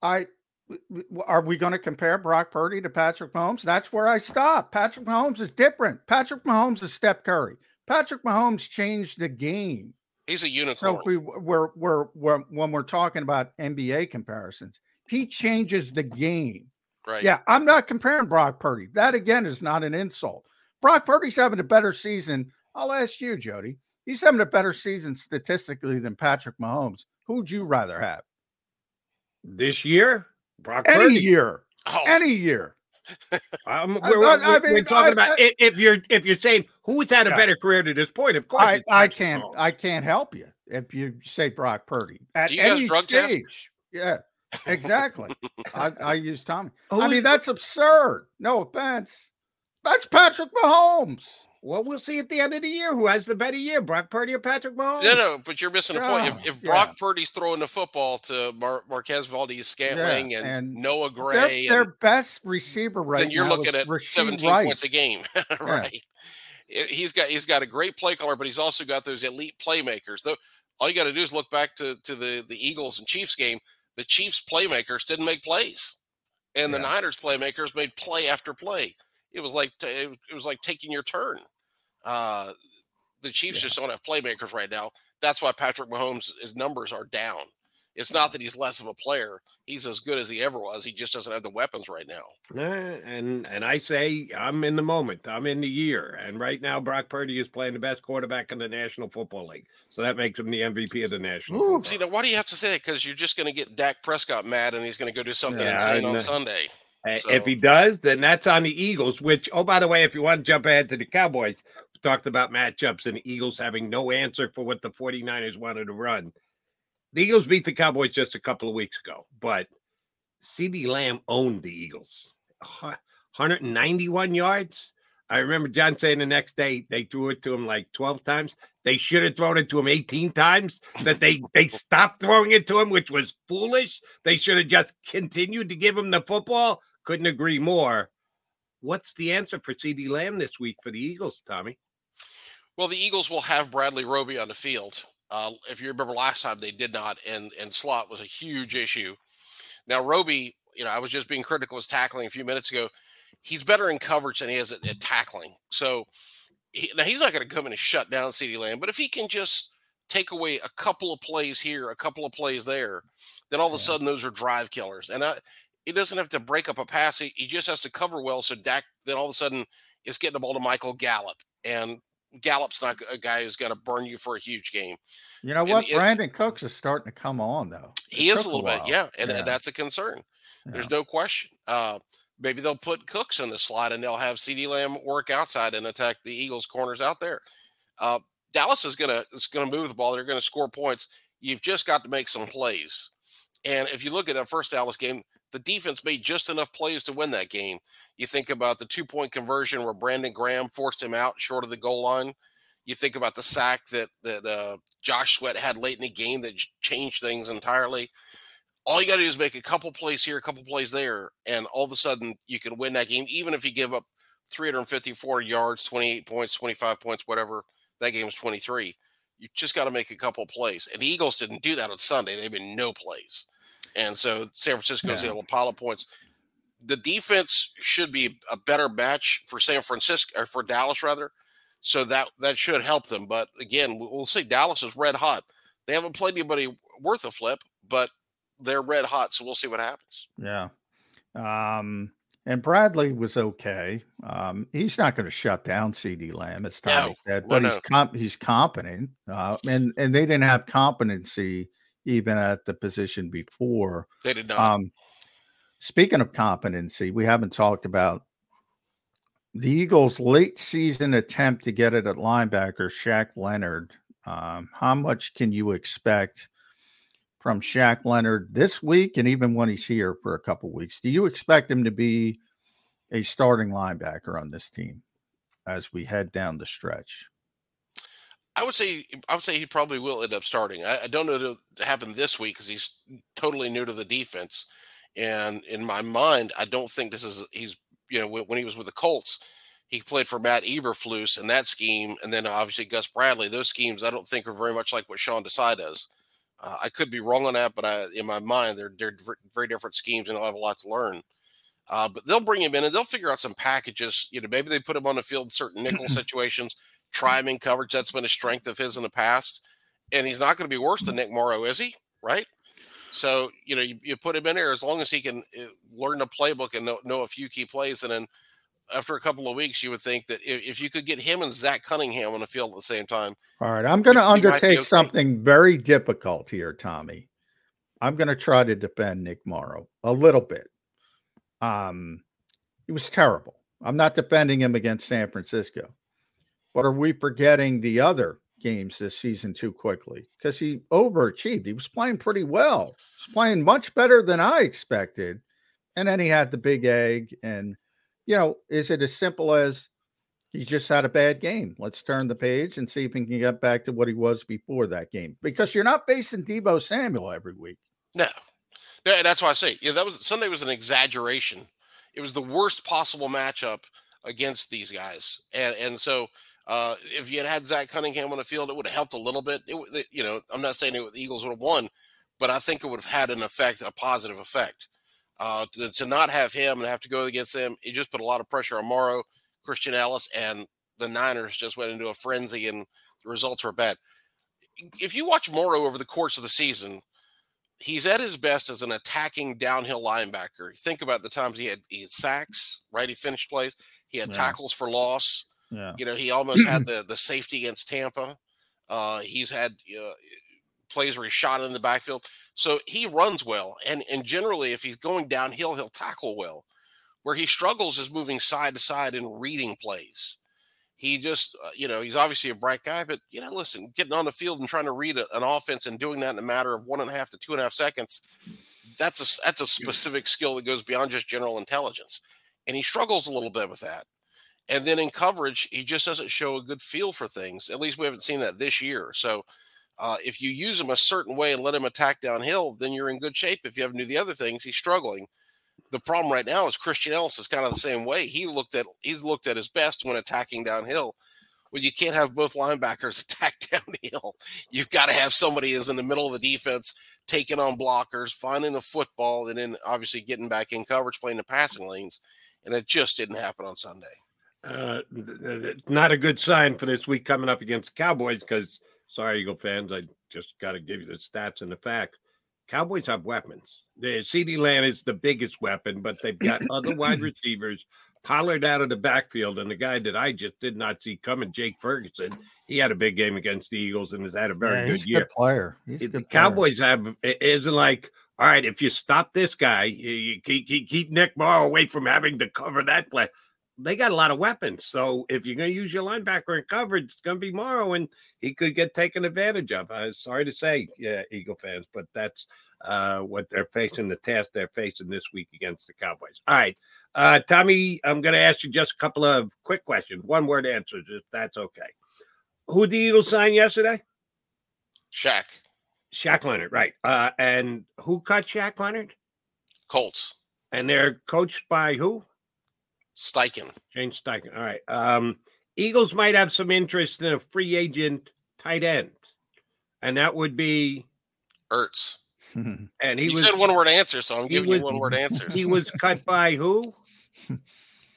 I are we going to compare Brock Purdy to Patrick Mahomes? That's where I stop. Patrick Mahomes is different. Patrick Mahomes is Steph Curry. Patrick Mahomes changed the game. He's a So unicorn. if we we're, we're, we're when we're talking about NBA comparisons, he changes the game. right. Yeah, I'm not comparing Brock Purdy. That again is not an insult. Brock Purdy's having a better season. I'll ask you, Jody. He's having a better season statistically than Patrick Mahomes. Who'd you rather have? This year? Brock Any Purdy. year. Oh, Any year. Um, I- we're, we're- I we're talking I- about I- i- if you're if you're saying who's had a Yeah. better career to this point, of course. I, I can't Mahomes. I can't help you if you say Brock Purdy at Do you any drug test? stage. Yeah, exactly. I, I use Tommy. I mean, that's absurd. No offense. That's Patrick Mahomes. Well, we'll see at the end of the year who has the better year, Brock Purdy or Patrick Mahomes. No, no, but you're missing the point. Yeah, If, if yeah. Brock Purdy's throwing the football to Mar- Marquez Valdes-Scantling and, and Noah Gray, their and best receiver right then you're now looking is at Rasheed 17 points a game, right? I- He's got he's got a great play caller, but he's also got those elite playmakers. Though all you got to do is look back to to the the Eagles and Chiefs game. The Chiefs playmakers didn't make plays, and the Niners playmakers made play after play. It was like t- it was like taking your turn. Uh, the Chiefs just don't have playmakers right now. That's why Patrick Mahomes' his numbers are down. It's not that he's less of a player. He's as good as he ever was. He just doesn't have the weapons right now. And and I say I'm in the moment. I'm in the year. And right now, Brock Purdy is playing the best quarterback in the National Football League. So that makes him the MVP of the National. Football See, now why do you have to say that? Because you're just going to get Dak Prescott mad, and he's going to go do something Yeah, insane on. Sunday. So- If he does, then that's on the Eagles, which, oh, by the way, if you want to jump ahead to the Cowboys, we talked about matchups and the Eagles having no answer for what the 49ers wanted to run. The Eagles beat the Cowboys just a couple of weeks ago, but CeeDee Lamb owned the Eagles. 191 yards. I remember John saying the next day they threw it to him like 12 times. They should have thrown it to him 18 times. That they they stopped throwing it to him, which was foolish. They should have just continued to give him the football. Couldn't agree more. What's the answer for CeeDee Lamb this week for the Eagles, Tommy? Well, the Eagles will have Bradley Roby on the field. Uh, if you remember last time, they did not, and and slot was a huge issue. Now, Roby, you know, I was just being critical his tackling a few minutes ago. He's better in coverage than he is at, at tackling. So he, now he's not going to come in and shut down CeeDee Lamb, but if he can just take away a couple of plays here, a couple of plays there, then all of a sudden those are drive killers. And I, he doesn't have to break up a pass. He, he just has to cover well. So Dak then all of a sudden is getting the ball to Michael Gallup, and Gallup's not a guy who's going to burn you for a huge game. You know And what? it- Brandin Cooks is starting to come on though. He is a little bit, yeah, and, and that's a concern. There's no question. Uh, maybe they'll put Cooks in the slot and they'll have CeeDee Lamb work outside and attack the Eagles' corners out there. Uh, Dallas is gonna is gonna move the ball. They're gonna score points. You've just got to make some plays. And if you look at that first Dallas game, the defense made just enough plays to win that game. You think about the two point conversion where Brandon Graham forced him out short of the goal line. You think about the sack that that uh, Josh Sweat had late in the game that changed things entirely all you got to do is make a couple plays here, a couple plays there, and all of a sudden you can win that game, even if you give up 354 yards, 28 points, 25 points, whatever. That game is 23. You just got to make a couple plays. And the Eagles didn't do that on Sunday. They've been no plays. And so San Francisco's Yeah. able to pile of points. The defense should be a better match for San Francisco or for Dallas rather. So that that should help them. But again, we'll see. Dallas is red hot. They haven't played anybody worth a flip, but they're red hot. So we'll see what happens. Yeah. Um, and Bradley was okay. Um, he's not going to shut down CeeDee Lamb. It's Tommy No. Well, but he's comp- he's competent. Uh, and and they didn't have competency even at the position before. They did not. Um, speaking of competency, we haven't talked about the Eagles' late season attempt to get it at linebacker, Shaq Leonard. Um, how much can you expect from Shaq Leonard this week and even when he's here for a couple weeks? Do you expect him to be a starting linebacker on this team as we head down the stretch? I would say I would say he probably will end up starting. I, I don't know to, to happen this week because he's totally new to the defense, and in my mind, I don't think this is he's you know when, when he was with the Colts, he played for Matt Eberflus in that scheme, and then obviously Gus Bradley. Those schemes I don't think are very much like what Sean Desai does. Uh, I could be wrong on that, but I, in my mind, they're they're very different schemes, and they'll have a lot to learn. Uh, but they'll bring him in and they'll figure out some packages. You know, maybe they put him on the field in certain nickel situations, try in coverage. That's been a strength of his in the past. And he's not going to be worse than Nick Morrow, is he? Right. So, you know, you, you put him in there as long as he can uh, learn the playbook and know, know a few key plays. And then after a couple of weeks, you would think that if, if you could get him and Zach Cunningham on the field at the same time, All right, I'm going to you might be undertake okay. something very difficult here, Tommy. I'm going to try to defend Nick Morrow a little bit. Um, he was terrible. I'm not defending him against San Francisco, but are we forgetting the other games this season too quickly? Because he overachieved. He was playing pretty well. He was playing much better than I expected, and then he had the big egg. And you know, is it as simple as he just had a bad game. Let's turn the page and see if he can get back to what he was before that game. Because you're not facing Deebo Samuel every week. No, no, that's why I say, yeah, that was Sunday was an exaggeration. It was the worst possible matchup against these guys, and and so uh, if you had had Zach Cunningham on the field, it would have helped a little bit. It, you know, I'm not saying it, the Eagles would have won, but I think it would have had an effect, a positive effect. Uh, to, to not have him and have to go against him, it just put a lot of pressure on Morrow, Christian Elliss, and the Niners just went into a frenzy, and the results were bad. If you watch Morrow over the course of the season, he's at his best as an attacking downhill linebacker. Think about the times he had he had sacks, right? He finished plays. He had Yeah. tackles for loss. Yeah. You know, he almost had the the safety against Tampa. Uh, he's had uh, plays where he shot in the backfield. So he runs well, and and generally, if he's going downhill, he'll tackle well. Where he struggles is moving side to side and reading plays. He just, uh, you know, he's obviously a bright guy, but you know, listen, getting on the field and trying to read a, an offense and doing that in a matter of one and a half to two and a half seconds, that's a that's a specific skill that goes beyond just general intelligence, and he struggles a little bit with that. And then in coverage, he just doesn't show a good feel for things. At least we haven't seen that this year. So uh, if you use him a certain way and let him attack downhill, then you're in good shape. If you haven't do the other things, he's struggling. The problem right now is Christian Elliss is kind of the same way. He looked at he's looked at his best when attacking downhill. Well, you can't have both linebackers attack downhill. You've got to have somebody who's in the middle of the defense, taking on blockers, finding the football, and then obviously getting back in coverage, playing the passing lanes. And it just didn't happen on Sunday. Uh, not a good sign for this week coming up against the Cowboys because, sorry, Eagle fans, I just got to give you the stats and the fact. Cowboys have weapons. The CeeDee Lamb is the biggest weapon, but they've got other wide receivers. Pollard out of the backfield, and the guy that I just did not see coming, Jake Ferguson, he had a big game against the Eagles and has had a very Yeah, good a year. good player. He's the good player. Cowboys have it isn't like all right. If you stop this guy, you, keep keep Nick Morrow away from having to cover that play. They got a lot of weapons, so if you're going to use your linebacker in coverage, it's going to be Morrow, and he could get taken advantage of. Uh, sorry to say, yeah, Eagle fans, but that's uh, what they're facing. The task they're facing this week against the Cowboys. All right, uh, Tommy, I'm going to ask you just a couple of quick questions, one word answers, if that's okay. Who did the Eagles sign yesterday? Shaq. Shaq Leonard, right. Uh, and who cut Shaq Leonard? Colts. And they're coached by who? Steichen. Shane Steichen. All right. Um, Eagles might have some interest in a free agent tight end, and that would be Ertz. And he you was said one word answer, so I'm giving was- you one word answer. He was cut by who?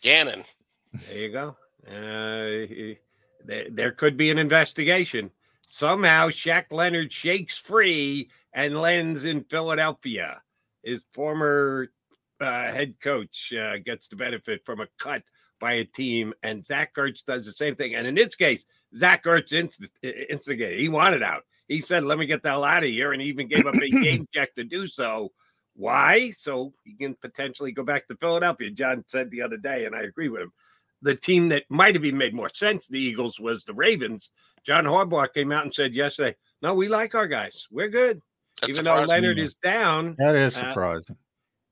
Gannon. There you go. Uh, he- there, there could be an investigation. Somehow, Shaq Leonard shakes free and lands in Philadelphia. His former uh, head coach uh, gets to benefit from a cut by a team, and Zach Ertz does the same thing. And in this case, Zach Ertz inst- instigated. He wanted out. He said, "Let me get the hell out of here," and he even gave up a game check to do so. Why? So he can potentially go back to Philadelphia. John said the other day, and I agree with him. The team that might have even made more sense, the Eagles, was the Ravens. John Harbaugh came out and said yesterday, "No, we like our guys. We're good." That even though Leonard me. is down. That is uh,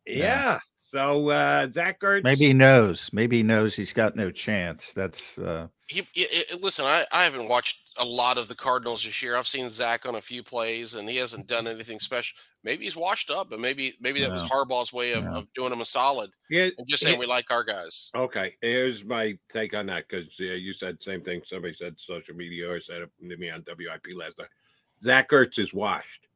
surprising. yeah. So uh Zach Ertz. Maybe he knows. Maybe he knows he's got no chance. That's uh He, he- he- listen, I, I haven't watched a lot of the Cardinals this year. I've seen Zach on a few plays, and he hasn't done anything special. Maybe he's washed up, but maybe maybe that was Yeah. Harbaugh's way of, Yeah. of doing him a solid Yeah, and just saying yeah. we like our guys. Okay, here's my take on that because uh, you said the same thing. Somebody said social media or said it to me on WIP last night. Zach Ertz is washed.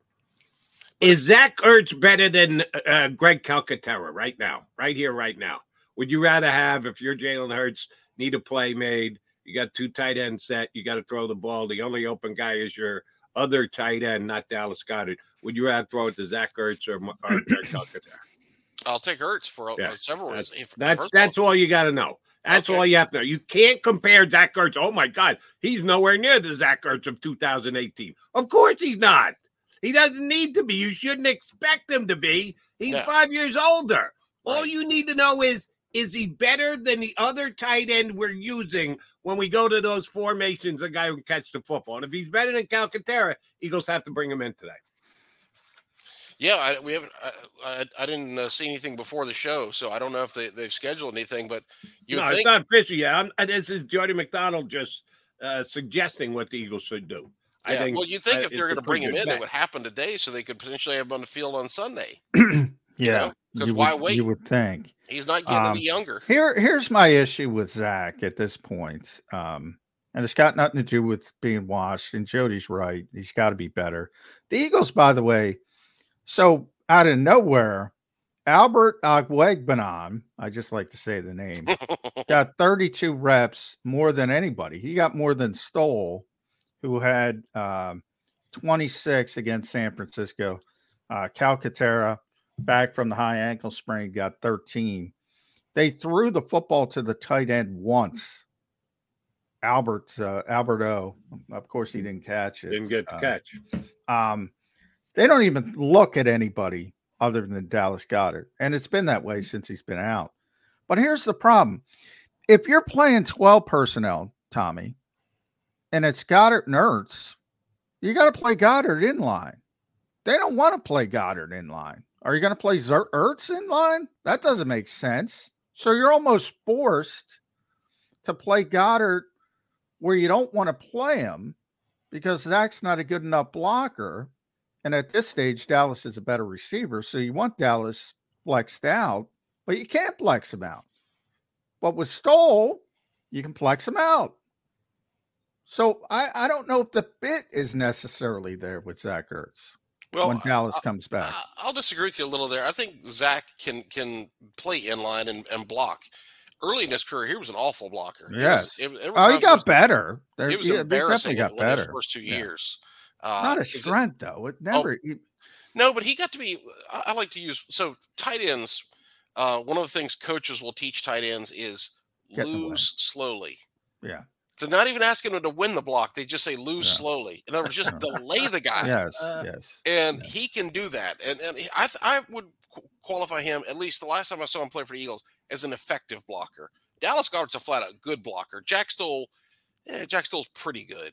Is Zach Ertz better than uh, Greg Calcaterra right now, right here, right now? Would you rather have, if you're Jalen Hurts, need a play made, you got two tight ends set, you got to throw the ball. The only open guy is your other tight end, not Dallas Goedert. Would you rather throw it to Zach Ertz or, or Greg Calcaterra? I'll take Ertz for Yeah, uh, several That's reasons. That's, that's all you got to know. That's all you have to know. You can't compare Zach Ertz. Oh my God, he's nowhere near the Zach Ertz of 2018. Of course he's not. He doesn't need to be. You shouldn't expect him to be. He's Yeah. five years older. All you need to know is is he better than the other tight end we're using when we go to those formations? A guy who can catch the football. And if he's better than Calcaterra, Eagles have to bring him in today. yeah, I, we haven't. I, I, I didn't uh, see anything before the show, so I don't know if they, they've scheduled anything. But you no, would it's think not official yet. I'm, this is Jody McDonald just uh, suggesting what the Eagles should do. I Yeah, think. well, you think if they're going to bring him in, good it would happen today, so they could potentially have him on the field on Sunday. yeah. 'cause you why would, wait? You would think. He's not getting Um, any younger. Here, here's my issue with Zach at this point. Um, and it's got nothing to do with being washed. And Jody's right; he's got to be better. The Eagles, by the way, so out of nowhere, Albert Okwuegbunam, I just like to say the name, got 32 reps more than anybody. He got more than Stoll, who had um, 26 against San Francisco. Uh, Calcaterra, back from the high ankle sprain, got 13. They threw the football to the tight end once. Albert uh, Alberto, of course, he didn't catch it. Didn't get to Uh, catch. Um, they don't even look at anybody other than Dallas Goedert, and it's been that way since he's been out. But here's the problem: if you're playing 12 personnel, Tommy, and it's Goedert and Ertz, you got to play Goedert in line. They don't want to play Goedert in line. Are you going to play Zer- Ertz in line? That doesn't make sense. So you're almost forced to play Goedert where you don't want to play him because Zach's not a good enough blocker. And at this stage, Dallas is a better receiver. So you want Dallas flexed out, but you can't flex him out. But with Stoll, you can flex him out. So I, I don't know if the fit is necessarily there with Zach Ertz Well, when Dallas comes back. I'll disagree with you a little there. I think Zach can can play inline and, and block. Early in his career, he was an awful blocker. It was- yes. it- oh, he got was- better. There, It was yeah, embarrassing definitely got better. first two Yeah. years. Uh, Not a 'cause it- though. It never. he- no, but he got to be. I, I like to use so tight ends. Uh, one of the things coaches will teach tight ends is Get in the way. lose slowly. yeah. So not even asking them to win the block, they just say lose slowly. In other words, just delay the guy. Yes. yes. and he can do that. And and I I would qualify him at least the last time I saw him play for the Eagles as an effective blocker. Dallas Goedert's a flat out good blocker. Jack Stoll, eh, Jack Stoll's pretty good.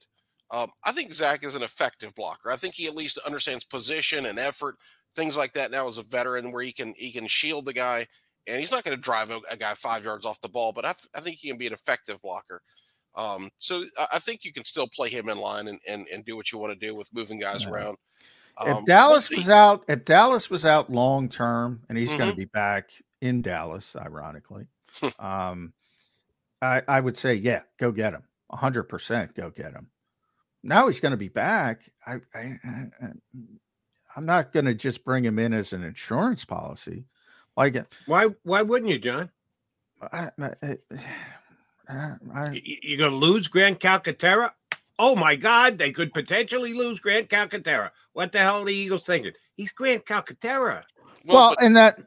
Um, I think Zach is an effective blocker. I think he at least understands position and effort, things like that. Now as a veteran, where he can he can shield the guy, and he's not going to drive a, a guy five yards off the ball. But I, th- I think he can be an effective blocker. Um, so I, I think you can still play him in line and, and, and do what you want to do with moving guys around. if Um, Dallas was see. out, if Dallas was out long term, and he's going Mhm. to be back in Dallas, ironically, um, I I would say, yeah, go get him, hundred percent, go get him. Now he's going to be back. I, I, I I'm not going to just bring him in as an insurance policy. Like, why? Why wouldn't you, John? I, I, I, You- You're going to lose Grant Calcaterra? Oh my God, they could potentially lose Grant Calcaterra. What the hell are the Eagles thinking? He's Grant Calcaterra. well, and that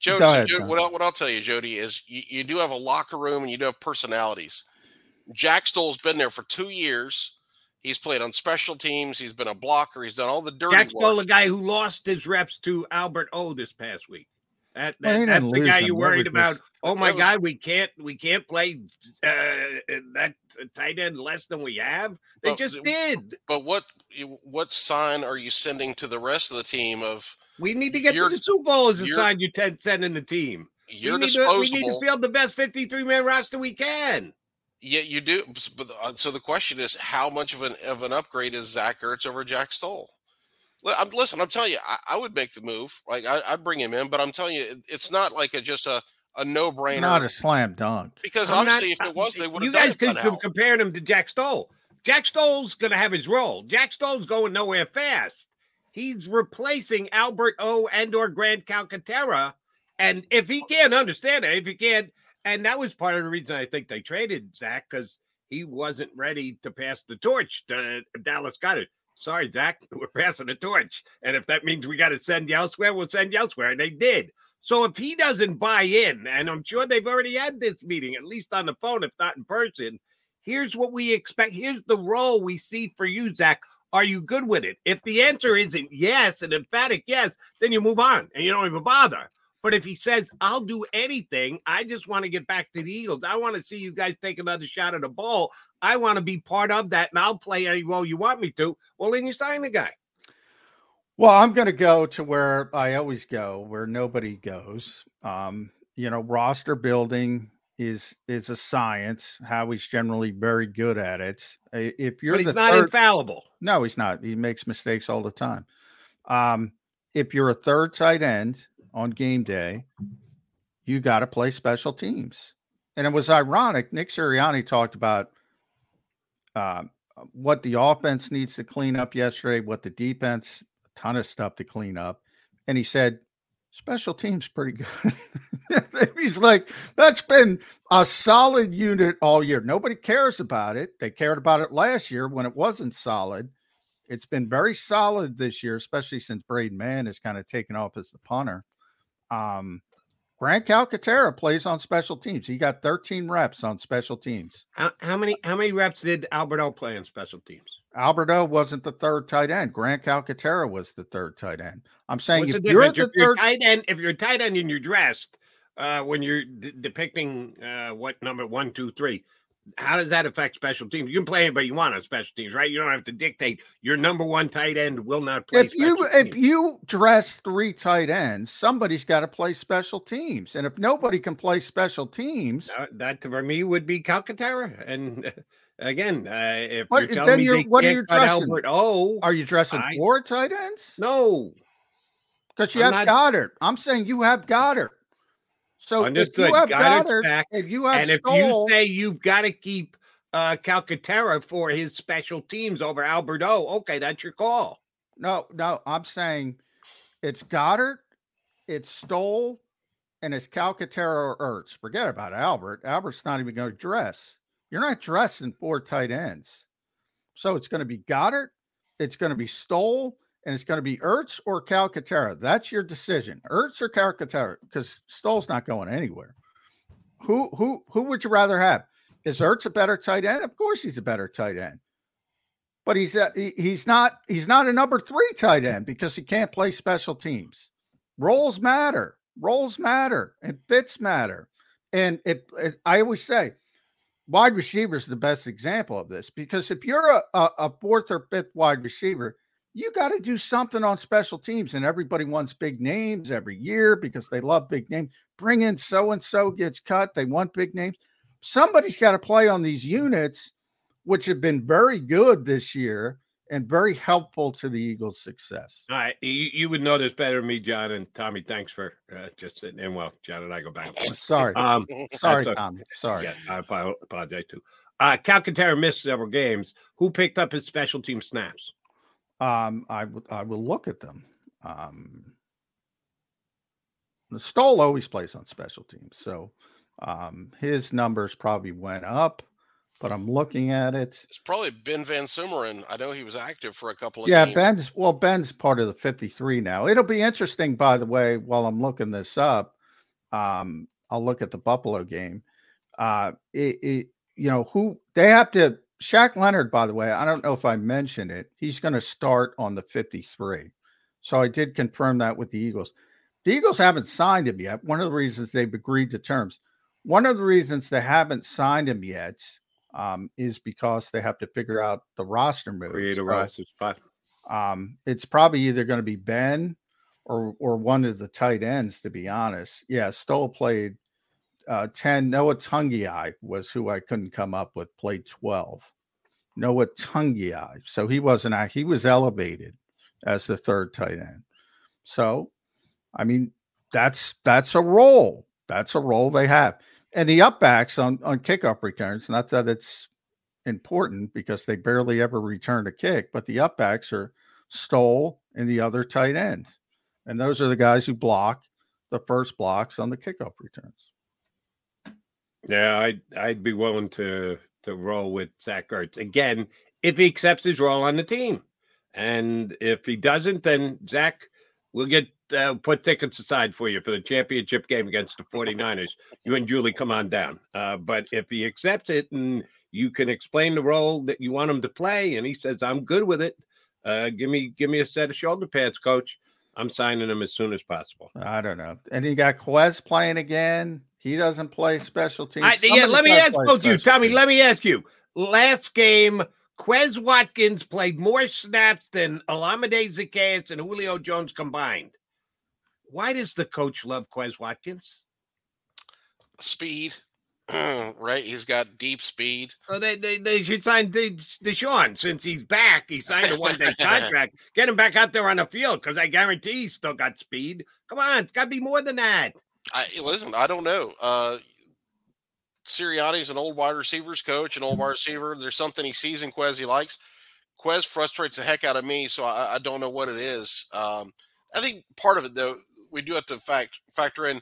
Jody, Go so ahead, Jody, what, I'll, what I'll tell you, Jody, is you, you do have a locker room and you do have personalities. Jack Stoll's been there for two years. He's played on special teams. He's been a blocker. He's done all the dirty Jack work. Stoll, the guy who lost his reps to Albert O this past week. That, Well, that- he didn't that's the guy you worried was about. Oh my was- God, we can't we can't play uh, that tight end less than we have. They But- just did. But what what sign are you sending to the rest of the team of We need to get to the Super Bowl as a you're- sign you ten sending the team. you're we need, to, we need to field the best 53 man roster we can. Yeah, you do. But uh, so the question is, how much of an of an upgrade is Zach Ertz over Jack Stoll? I'm, listen, I'm telling you, I, I would make the move. Like I, I'd bring him in, but I'm telling you, it- it's not like a just a a no brainer. not a slam dunk. because I'm obviously, not- if it was, they would You have done guys it by could now. comparing him to Jack Stoll. Jack Stoll's going to have his role. Jack Stoll's going nowhere fast. He's replacing Albert O and or Grant Calcaterra. And if he can't understand it, if he can't, and that was part of the reason I think they traded Zach because he wasn't ready to pass the torch to Dallas Goedert. Sorry, Zach, we're passing the torch. And if that means we got to send you elsewhere, we'll send you elsewhere. And they did. So if he doesn't buy in, and I'm sure they've already had this meeting, at least on the phone, if not in person, here's what we expect. Here's the role we see for you, Zach. Are you good with it? If the answer isn't yes, an emphatic yes, then you move on and you don't even bother. But if he says, I'll do anything, I just want to get back to the Eagles. I want to see you guys take another shot at the ball. I want to be part of that and I'll play any role you want me to. Well, then you sign the guy. Well, I'm going to go to where I always go, where nobody goes. Um, you know, roster building is is a science. Howie's generally very good at it. If you're But he's not third, infallible. no, he's not. He makes mistakes all the time. Um, if you're a third tight end on game day, you got to play special teams. And it was ironic. Nick Sirianni talked about um, what the offense needs to clean up yesterday, what the defense, ton of stuff to clean up. And he said, special teams pretty good. He's like, that's been a solid unit all year. Nobody cares about it. They cared about it last year when it wasn't solid. It's been very solid this year, especially since Braden Mann has kind of taken off as the punter. Um, Grant Calcaterra plays on special teams. He got 13 reps on special teams. How, how many how many reps did Alberto play on special teams? Alberto wasn't the third tight end. Grant Calcaterra was the third tight end. I'm saying What's if the you're the if you're third, tight end, if you're a tight end and you're dressed, uh, when you're d- depicting uh, what number one, two, three, how does that affect special teams? You can play anybody you want on special teams, right? You don't have to dictate your number one tight end will not play. if you special if you dress three tight ends, somebody's got to play special teams. And if nobody can play special teams, Uh, that for me would be Calcaterra. And uh, again, uh, if what, you're telling then me you're they what are you dressing? Albert, oh, Are you dressing I- four tight ends? No, because you I'm have not- Goedert. I'm saying you have Goedert. So understood. if you have Goedert's Goedert, back, if you have and if you say you've got to keep uh, Calcaterra for his special teams over Alberto, okay, that's your call. no, no, I'm saying it's Goedert, it's Stoll, and it's Calcaterra or Ertz. Forget about Albert. Albert's not even going to dress. You're not dressing four tight ends. So it's going to be Goedert, it's going to be Stoll, and it's going to be Ertz or Calcaterra. That's your decision. Ertz or Calcaterra, because Stoll's not going anywhere. Who who who would you rather have? Is Ertz a better tight end? Of course he's a better tight end. But he's a, he- he's not he's not a number three tight end because he can't play special teams. Roles matter. Roles matter and fits matter. And if, if I always say wide receiver is the best example of this because if you're a, a, a fourth or fifth wide receiver, you got to do something on special teams. And everybody wants big names every year because they love big names. Bring in so and so gets cut. They want big names. Somebody's got to play on these units, which have been very good this year and very helpful to the Eagles' success. All right, you, you would know this better than me, John and Tommy. Thanks for uh, just sitting in. Well, John and I go back. Sorry. Um, Sorry. Tommy. Sorry. Yeah, I apologize too. Uh, Calcaterra missed several games. Who picked up his special team snaps? Um, I would I will look at them. Um, the Stoll always plays on special teams, so um, his numbers probably went up. But I'm looking at it. It's probably Ben VanSumeren. I know he was active for a couple of Yeah, games. Ben's well, Ben's part of the 53 now. It'll be interesting, by the way, while I'm looking this up. Um, I'll look at the Buffalo game. Uh, it, it you know who they have to. Shaq Leonard, by the way, I don't know if I mentioned it. He's going to start on the 53. So I did confirm that with the Eagles. The Eagles haven't signed him yet. One of the reasons they've agreed to terms. One of the reasons they haven't signed him yet um, is because they have to figure out the roster move. Create a So, roster spot. um, it's probably either going to be Ben or or one of the tight ends, to be honest. Yeah, Stoll played uh, 10. Noah Togiai was who I couldn't come up with, played 12. Noah Togiai. So he wasn't, he was elevated as the third tight end. So, I mean, that's that's a role. That's a role they have. And the upbacks on on kickoff returns, not that it's important because they barely ever return a kick, but the upbacks are Stoll and the other tight end. And those are the guys who block the first blocks on the kickoff returns. Yeah, I'd I'd be willing to to roll with Zach Ertz again if he accepts his role on the team, and if he doesn't, then Zach will get uh, put tickets aside for you for the championship game against the 49ers. you and Julie come on down. Uh, but if he accepts it and you can explain the role that you want him to play, and he says I'm good with it, uh, give me give me a set of shoulder pads, coach. I'm signing him as soon as possible. I don't know. And you got Quez playing again. He doesn't play special teams. I, yeah, let me ask both you, Tommy. teams. Let me ask you. Last game, Quez Watkins played more snaps than Olamide Zaccheaus and Julio Jones combined. Why does the coach love Quez Watkins? Speed, right? He's got deep speed. So they they, they should sign De- DeSean since he's back. He signed a one day contract. Get him back out there on the field because I guarantee he's still got speed. Come on, it's got to be more than that. I listen. I don't know. Uh, Sirianni's an old wide receivers coach, an old wide receiver. There's something he sees in Quez he likes. Quez frustrates the heck out of me, so I, I don't know what it is. Um, I think part of it, though, we do have to fact factor in.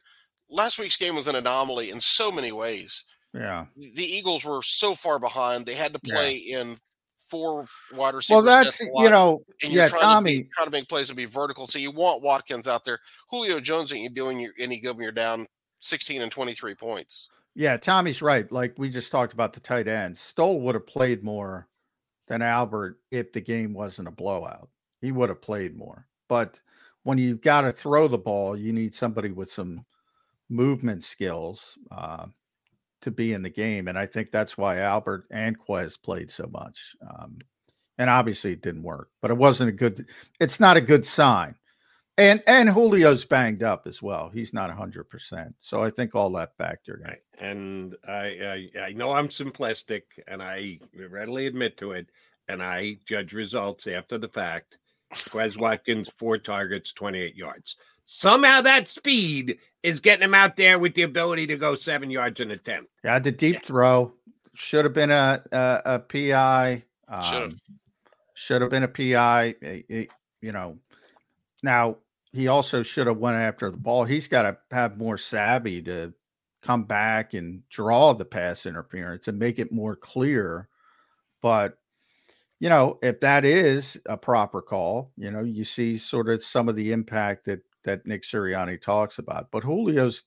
Last week's game was an anomaly in so many ways. Yeah. The Eagles were so far behind; they had to Yeah. play in four wide receivers. Well, that's you know, and you're yeah, trying Tommy. To be, trying to make plays and be vertical. So you want Watkins out there. Julio Jones ain't you doing any good when you're down 16 and 23 points. Yeah, Tommy's right. Like we just talked about the tight ends. Stoll would have played more than Albert if the game wasn't a blowout. He would have played more. But when you've got to throw the ball, you need somebody with some movement skills uh, to be in the game. And I think that's why Albert and Quez played so much. Um, and obviously it didn't work, but it wasn't a good, it's not a good sign. And and Julio's banged up as well. He's not hundred percent. So I think all that factored in. Right. And I, I I know I'm simplistic and I readily admit to it. And I judge results after the fact. Quez Watkins, four targets, 28 yards. Somehow that speed is getting him out there with the ability to go seven yards an attempt. Yeah, the deep throw should have been a a, a PI. Should Um, have. should have been a PI. eh, eh, You know, now he also should have went after the ball. He's got to have more savvy to come back and draw the pass interference and make it more clear. But you know, if that is a proper call, you know, you see sort of some of the impact that that Nick Sirianni talks about. But Julio's,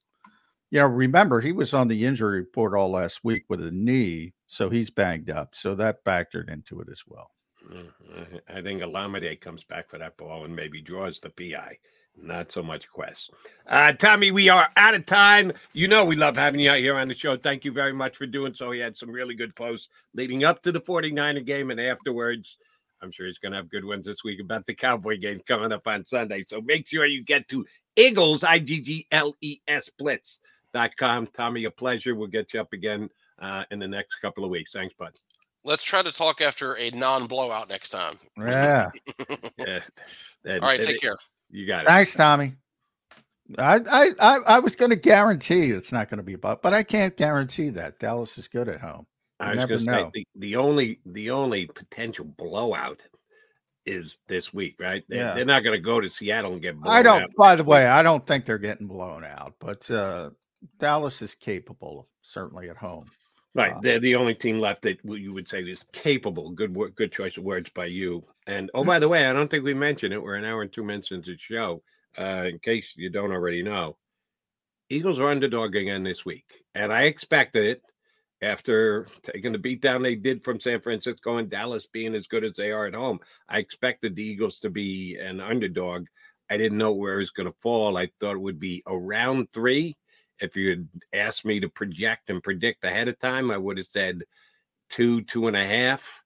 you know, remember he was on the injury report all last week with a knee, so he's banged up. So that factored into it as well. Mm, I think Olamide comes back for that ball and maybe draws the PI. Not so much Quez. Uh, Tommy, we are out of time. You know we love having you out here on the show. Thank you very much for doing so. He had some really good posts leading up to the 49er game and afterwards. I'm sure he's going to have good ones this week about the Cowboy game coming up on Sunday. So make sure you get to Eagles, I G G L E S Blitz.com. Tommy, a pleasure. We'll get you up again uh, in the next couple of weeks. Thanks, bud. Let's try to talk after a non-blowout next time. Yeah. yeah. All right, take care. You got it. Thanks, Tommy. I I I, I was going to guarantee it's not going to be about, but I can't guarantee that Dallas is good at home. I was going to say the, the only the only potential blowout is this week, right? They, Yeah. They're not going to go to Seattle and get blown I don't. out. By the way, I don't think they're getting blown out, but uh, Dallas is capable, certainly at home. Right, Uh, they're the only team left that you would say is capable. Good work, good choice of words by you. And oh, by the way, I don't think we mentioned it. We're an hour and two minutes into the show. Uh, in case you don't already know, Eagles are underdog again this week, and I expected it after taking the beatdown they did from San Francisco and Dallas being as good as they are at home. I expected the Eagles to be an underdog. I didn't know where it was going to fall. I thought it would be around three. If you had asked me to project and predict ahead of time, I would have said two, two and a half.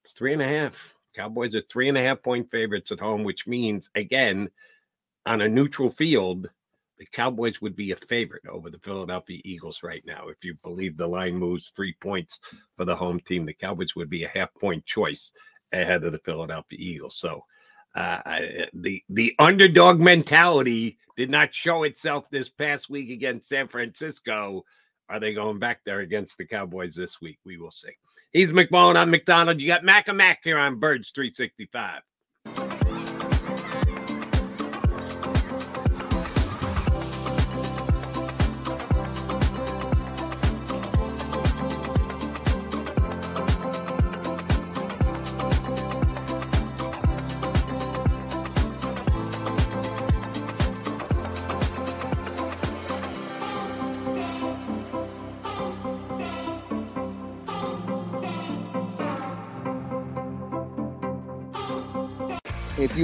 It's three and a half. Cowboys are three and a half point favorites at home, which means, again, on a neutral field, the Cowboys would be a favorite over the Philadelphia Eagles right now. If you believe the line moves three points for the home team, the Cowboys would be a half point choice ahead of the Philadelphia Eagles. So uh, the the underdog mentality did not show itself this past week against San Francisco. Are they going back there against the Cowboys this week? We will see. He's McMullen. I'm McDonald. You got Mac and Mac here on Birds 365.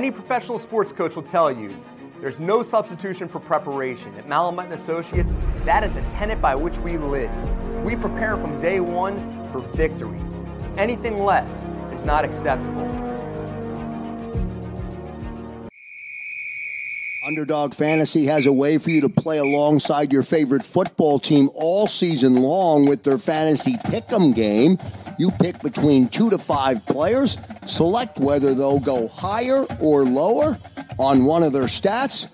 Any professional sports coach will tell you there's no substitution for preparation. At Malamut Associates, that is a tenet by which we live. We prepare from day one for victory. Anything less is not acceptable. Underdog Fantasy has a way for you to play alongside your favorite football team all season long with their fantasy pick'em game. You pick between two to five players, select whether they'll go higher or lower on one of their stats,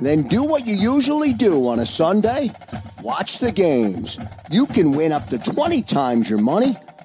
then do what you usually do on a Sunday. Watch the games. You can win up to 20 times your money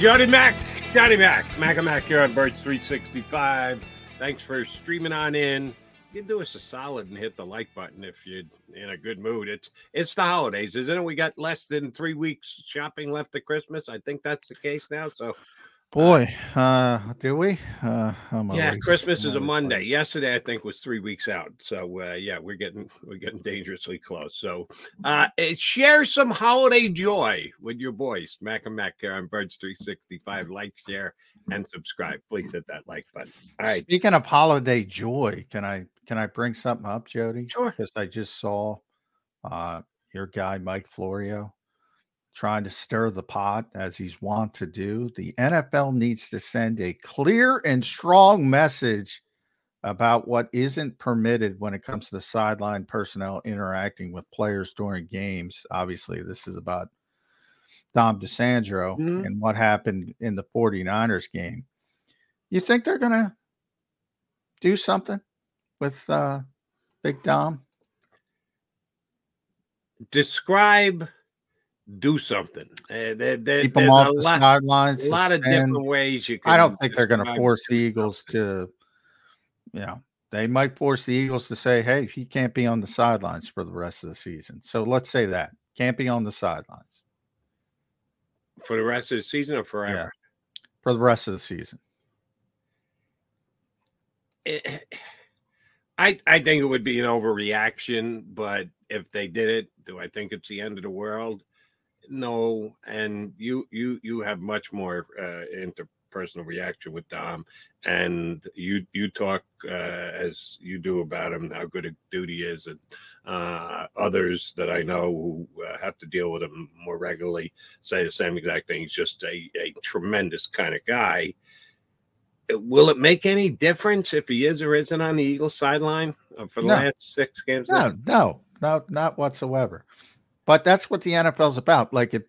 Johnny Mac, Johnny Mac, Mac and Mac here on Birds 365. Thanks for streaming on in. You can do us a solid and hit the like button if you're in a good mood. It's it's the holidays, isn't it? We got less than three weeks shopping left to Christmas. I think that's the case now. So Boy, uh, do we? Uh, I'm yeah, always- Christmas is a Monday. Yesterday, I think, was three weeks out. So uh, yeah, we're getting we're getting dangerously close. So uh, eh, share some holiday joy with your boys, Mac and Mac here on Birds three sixty five. Like, share, and subscribe. Please hit that like button. All right. Speaking of holiday joy, can I can I bring something up, Jody? Sure. Because I just saw uh, your guy Mike Florio trying to stir the pot as he's wont to do. The NFL needs to send a clear and strong message about what isn't permitted when it comes to the sideline personnel interacting with players during games. Obviously, this is about Dom DiSandro Mhm. and what happened in the 49ers game. You think they're going to do something with uh, Big Dom? Describe, do something. Uh, there, there- Keep 'em there's off a the lot, sidelines, A lot of different ways you can. I don't think they're going to force the Eagles to, you know, they might force the Eagles to say, hey, he can't be on the sidelines for the rest of the season. So let's say that can't be on the sidelines for the rest of the season or forever. for the rest of the season. it- I I think it would be an overreaction, but if they did it, do I think it's the end of the world? No, and you you you have much more uh, interpersonal reaction with Dom, and you you talk uh, as you do about him, how good a dude he is, and uh, others that I know who uh, have to deal with him more regularly say the same exact thing. He's just a, a tremendous kind of guy will it make any difference if he is or isn't on the Eagles sideline uh, for the No. last six games? No, no, no, not whatsoever. But that's what the NFL's about. Like if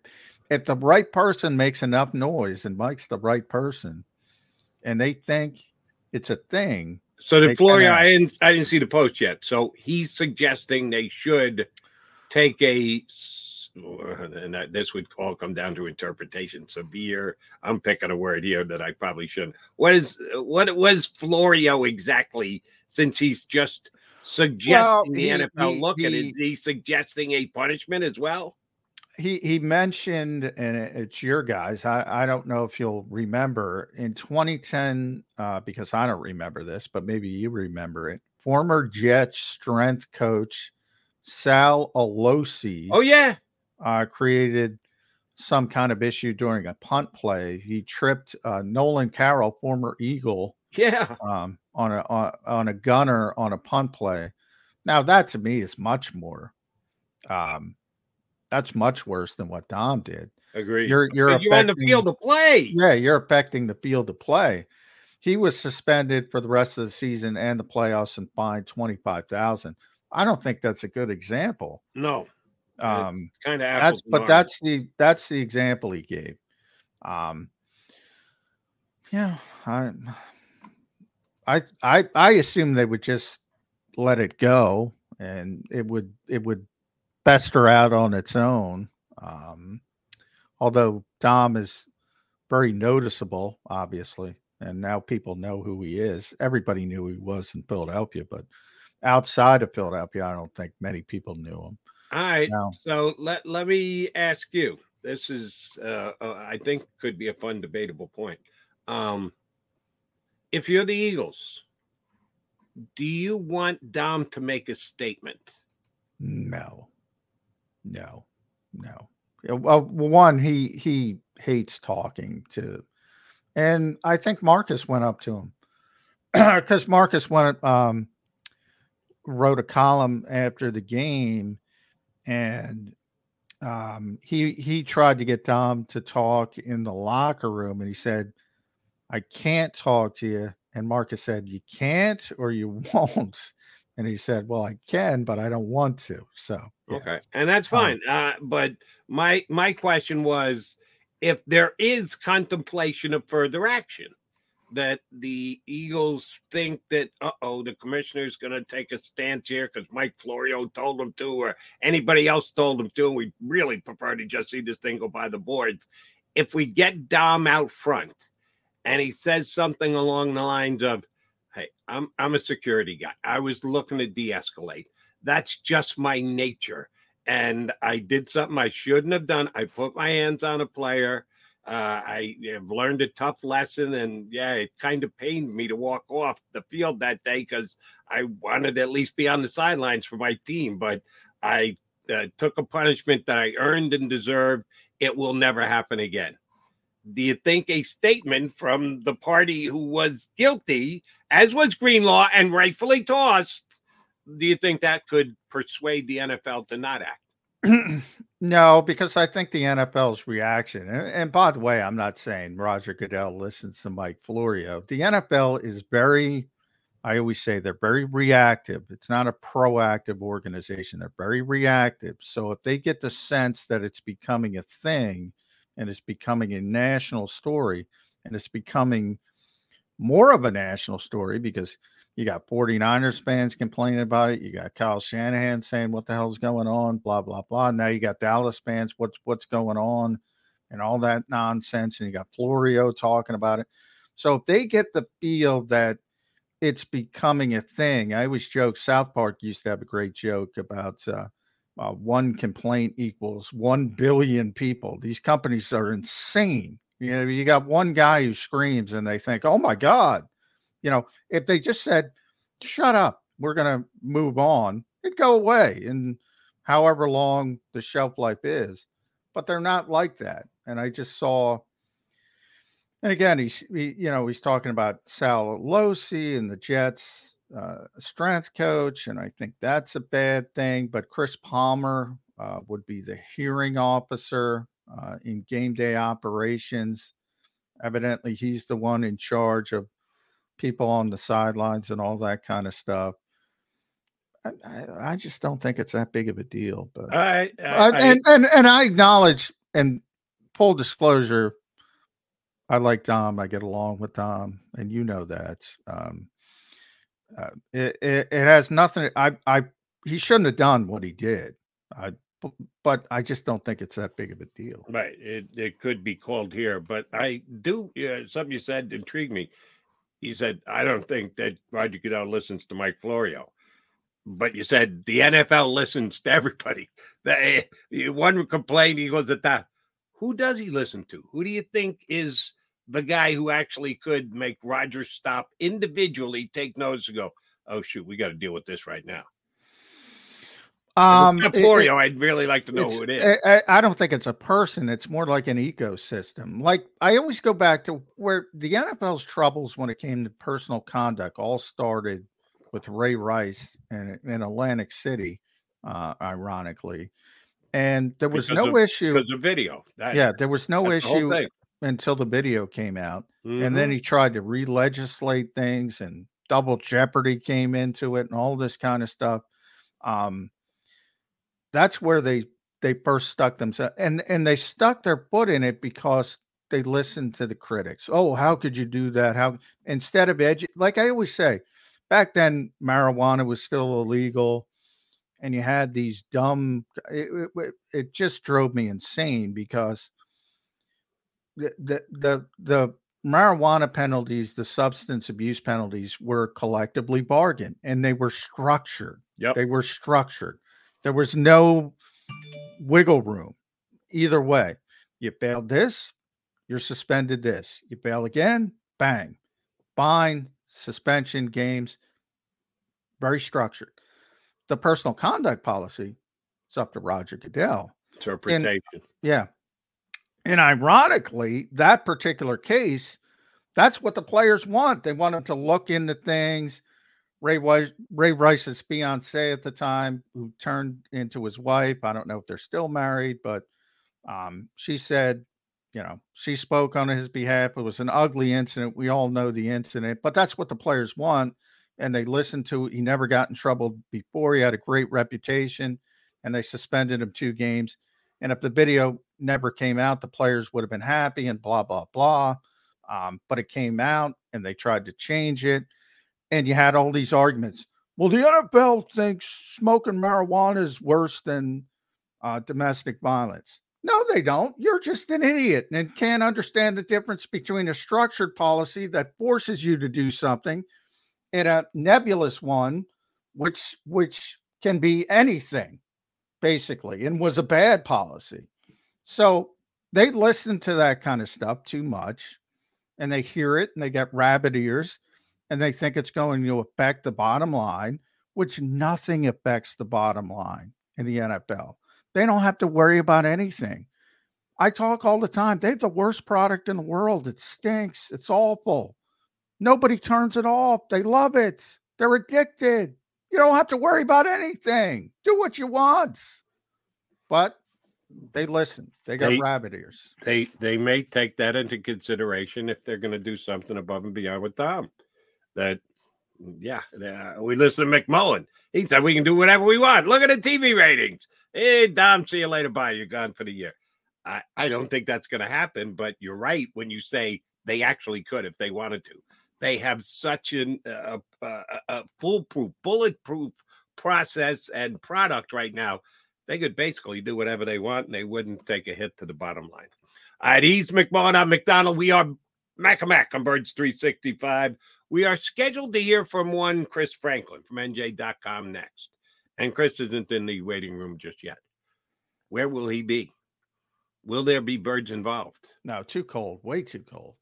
if the right person makes enough noise and Mike's the right person, and they think it's a thing. So did Florio, I didn't, I didn't see the post yet. So he's suggesting they should take a and this would all come down to interpretation. Severe. I'm picking a word here that I probably shouldn't. What is what was Florio exactly? Since he's just suggesting Well, the NFL he- look at it, he- is he suggesting a punishment as well? he he mentioned and it's your guys i i don't know if you'll remember in 2010 uh because i don't remember this but maybe you remember it former jets strength coach sal alosi Oh yeah, uh created some kind of issue during a punt play he tripped uh nolan carroll former eagle yeah. um on a on, on a gunner on a punt play now that to me is much more um that's much worse than what Dom did. Agree. You're you're you're on the field to play. Yeah, you're affecting the field of play. He was suspended for the rest of the season and the playoffs and fined twenty five thousand. I don't think that's a good example. No, Um, it's kind of that's but that's the that's the example he gave. Um, yeah, I, I, I, I assume they would just let it go, and it would it would fester out on its own. Um, although Dom is very noticeable, obviously, and now people know who he is. Everybody knew he was in Philadelphia, but outside of Philadelphia, I don't think many people knew him. All right. No. So let let me ask you. This is, uh, uh, I think, could be a fun debatable point. Um, if you're the Eagles, do you want Dom to make a statement? No, no, no. Well, one, he he hates talking to, and I think Marcus went up to him because Marcus went um wrote a column after the game, and um he he tried to get Dom to talk in the locker room, and he said, "I can't talk to you." And Marcus said, "You can't or you won't." And he said, "Well, I can, but I don't want to." So yeah. Okay, and that's Um, fine. uh, but my my question was, if there is contemplation of further action, that the Eagles think that uh oh, the commissioner's going to take a stance here because Mike Florio told them to, or anybody else told them to, we really prefer to just see this thing go by the boards. If we get Dom out front, and he says something along the lines of, "Hey, I'm I'm a security guy. I was looking to de-escalate. That's just my nature." and I did something I shouldn't have done. I put my hands on a player. Uh, I have learned a tough lesson, and yeah, it kind of pained me to walk off the field that day because I wanted at least be on the sidelines for my team. But I uh, took a punishment that I earned and deserved. It will never happen again. Do you think a statement from the party who was guilty, as was Greenlaw and rightfully tossed, do you think that could persuade the NFL to not act? no, because I think the NFL's reaction, and, and by the way, I'm not saying Roger Goodell listens to Mike Florio. The NFL is very, I always say they're very reactive. It's not a proactive organization. They're very reactive. So if they get the sense that it's becoming a thing and it's becoming a national story and it's becoming more of a national story because you got 49ers fans complaining about it. You got Kyle Shanahan saying what the hell's going on, blah, blah, blah. Now you got Dallas fans, what's what's going on, and all that nonsense. And you got Florio talking about it. So if they get the feel that it's becoming a thing, I always joke, South Park used to have a great joke about uh, uh, one complaint equals one billion people. These companies are insane. You know, you got one guy who screams and they think, oh my God, you know, if they just said, shut up, we're going to move on, it'd go away in however long the shelf life is. But they're not like that. And I just saw, and again, he's, he, you know, he's talking about Sal Losi and the Jets uh, strength coach. And I think that's a bad thing. But Chris Palmer uh, would be the hearing officer uh, in game day operations. Evidently, he's the one in charge of people on the sidelines and all that kind of stuff. I, I, just don't think it's that big of a deal. But I, I, and and and I acknowledge and full disclosure, I like Dom. I get along with Dom, and you know that. Um, uh, it, it, it has nothing. I I he shouldn't have done what he did. I but I just don't think it's that big of a deal. Right. It it could be called here, but I do. Yeah, something you said intrigued me. He said, "I don't think that Roger Goodell listens to Mike Florio." But you said the NFL listens to everybody. The, one complaint he goes at that. Who does he listen to? Who do you think is the guy who actually could make Roger stop individually, take notes and go, "Oh shoot, we got to deal with this right now." Um, Florio, I'd really like to know who it is. I, I, don't think it's a person. It's more like an ecosystem. Like I always go back to where the NFL's troubles when it came to personal conduct all started with Ray Rice in, in Atlantic City, uh, ironically. And there was because no of, issue. Because of video. That, yeah, there was no issue the until the video came out. Mm-hmm. And then mm-hmm. he tried to re legislate things and double jeopardy came into it and all this kind of stuff. Um, that's where they they first stuck themselves and and they stuck their foot in it because they listened to the critics. Oh, how could you do that? How instead of edu- like I always say, back then marijuana was still illegal, and you had these dumb. It, it, it just drove me insane because the the the the marijuana penalties, the substance abuse penalties were collectively bargained and they were structured. Yep. They were structured. There was no wiggle room either way. You bailed this, you're suspended this. You bail again, bang, fine, suspension, games, very structured. The personal conduct policy, it's up to Roger Goodell. Interpretation. And, yeah. And ironically, that particular case, that's what the players want. They want them to look into things, Ray Rice, Ray Rice's fiance at the time, who turned into his wife. I don't know if they're still married, but um, she said, you know, she spoke on his behalf. It was an ugly incident. We all know the incident, but that's what the players want. And they listened to it. He never got in trouble before. He had a great reputation, and they suspended him two games. And if the video never came out, the players would have been happy and blah, blah, blah. Um, but it came out and they tried to change it and you had all these arguments. Well, the NFL thinks smoking marijuana is worse than uh, domestic violence. No, they don't. You're just an idiot and can't understand the difference between a structured policy that forces you to do something and a nebulous one, which which can be anything, basically, and was a bad policy. So they listen to that kind of stuff too much, and they hear it and they get rabbit ears and they think it's going to affect the bottom line, which nothing affects the bottom line in the NFL. They don't have to worry about anything. I talk all the time. They have the worst product in the world. It stinks. It's awful. Nobody turns it off. They love it. They're addicted. You don't have to worry about anything. Do what you want. But they listen. They got they, rabbit ears. They they may take that into consideration if they're going to do something above and beyond with Dom that yeah, we listen to McMullen. He said we can do whatever we want. Look at the TV ratings. Hey, Dom, see you later. Bye. You're gone for the year. I, I don't think that's going to happen, but you're right when you say they actually could if they wanted to. They have such an, uh, uh, a foolproof, bulletproof process and product right now. They could basically do whatever they want and they wouldn't take a hit to the bottom line. All right, he's McMullen. I'm McDonald. We are Mac Mac on Birds 365. We are scheduled to hear from one Chris Franklin from NJ.com next. And Chris isn't in the waiting room just yet. Where will he be? Will there be birds involved? No, too cold. Way too cold.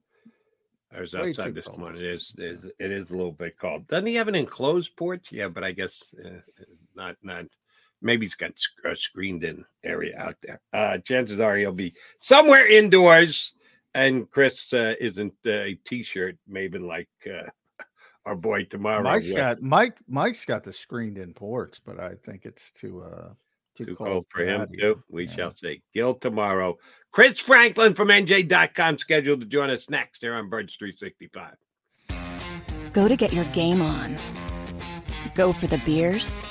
I was outside this morning. It is, it is, it is a little bit cold. Doesn't he have an enclosed porch? Yeah, but I guess uh, not. Not. Maybe he's got a screened in area out there. Uh, chances are he'll be somewhere indoors. And Chris uh, isn't a t-shirt maven like uh, our boy tomorrow. Mike's got Mike. Mike's got the screened in ports, but I think it's too uh too, too cold, cold, for him too. We yeah. shall see. Gil tomorrow. Chris Franklin from NJ.com scheduled to join us next here on Birds 365. Go to get your game on. Go for the beers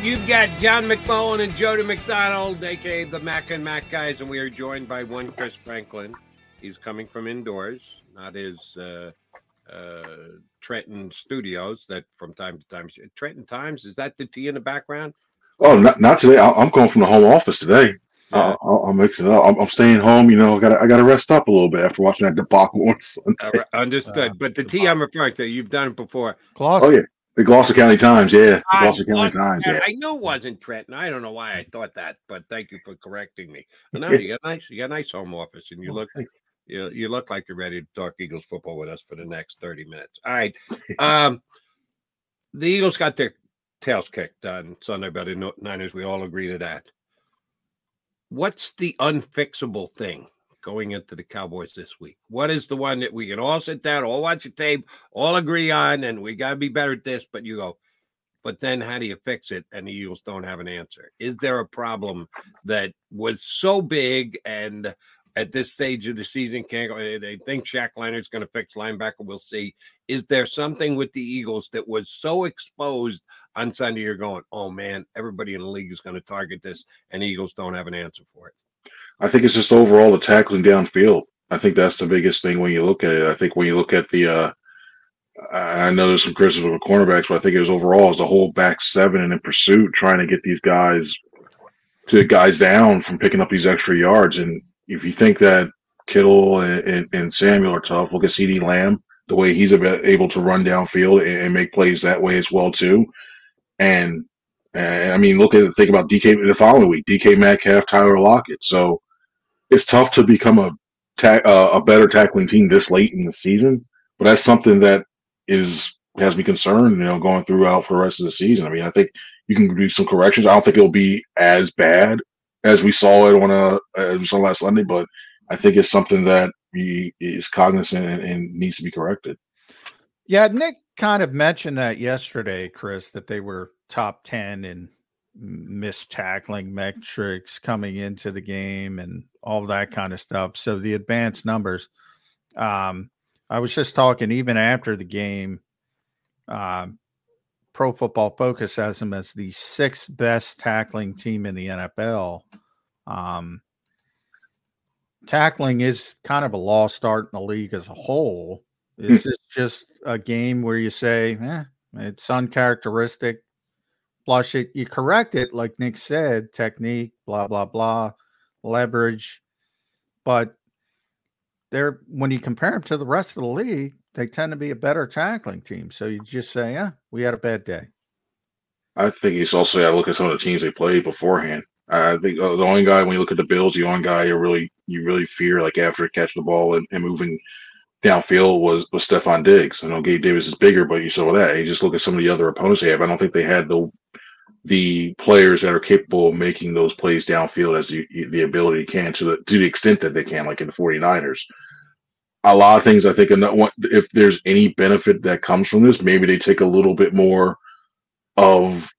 You've got John McMullen and Jody McDonald, aka the Mac and Mac guys, and we are joined by one Chris Franklin. He's coming from indoors, not his uh, uh, Trenton studios that from time to time. Trenton Times, is that the T in the background? Oh, not, not today. I, I'm going from the home office today. Uh, I'll, I'll mix it up. I'm, I'm staying home. You know, I got I got to rest up a little bit after watching that debacle on Sunday. All right, understood. but the T I'm referring to, you've done it before. Oh yeah, the Gloucester County Times. Yeah, the I Gloucester County Times. Yeah. I knew it wasn't Trenton. I don't know why I thought that, but thank you for correcting me. But no, you got nice, you got a nice home office, and you look, you you look like you're ready to talk Eagles football with us for the next thirty minutes. All right, um, the Eagles got their tails kicked on Sunday by the Niners. We all agree to that. What's the unfixable thing going into the Cowboys this week? What is the one that we can all sit down, all watch the tape, all agree on, and we got to be better at this? But you go, but then how do you fix it? And the Eagles don't have an answer. Is there a problem that was so big and at this stage of the season can't go? Eh, they think Shaq Leonard's going to fix linebacker. We'll see. Is there something with the Eagles that was so exposed on Sunday? You're going, oh man, everybody in the league is going to target this, and Eagles don't have an answer for it. I think it's just overall the tackling downfield. I think that's the biggest thing when you look at it. I think when you look at the, uh, I know there's some criticism of cornerbacks, but I think it was overall as a whole back seven and in pursuit, trying to get these guys to guys down from picking up these extra yards. And if you think that Kittle and, and, and Samuel are tough, look at CeeDee Lamb, the way he's able to run downfield and, and make plays that way as well too. And, and I mean, look at it, think about DK the following week, DK Metcalf, Tyler Lockett. So it's tough to become a ta- uh, a better tackling team this late in the season, but that's something that is has me concerned. You know, going throughout for the rest of the season. I mean, I think you can do some corrections. I don't think it'll be as bad as we saw it on a we saw last Sunday, but I think it's something that he is cognizant and, and needs to be corrected. Yeah, Nick kind of mentioned that yesterday, Chris, that they were top 10 in missed tackling metrics coming into the game and all that kind of stuff. So the advanced numbers. Um, I was just talking even after the game. Um, Pro Football Focus has them as the sixth best tackling team in the NFL. Um, tackling is kind of a lost art in the league as a whole. Is this just a game where you say, eh, it's uncharacteristic, flush it, you correct it, like Nick said, technique, blah, blah, blah, leverage. But they're when you compare them to the rest of the league, they tend to be a better tackling team. So you just say, yeah, we had a bad day. I think he's also got to look at some of the teams they played beforehand. I think uh, the only guy when you look at the Bills, the only guy you really you really fear like after catching the ball and, and moving downfield was was Stefon Diggs. I know Gabe Davis is bigger, but you saw that. You just look at some of the other opponents they have. I don't think they had the the players that are capable of making those plays downfield as the, the ability can to the to the extent that they can, like in the 49ers. A lot of things I think if there's any benefit that comes from this, maybe they take a little bit more of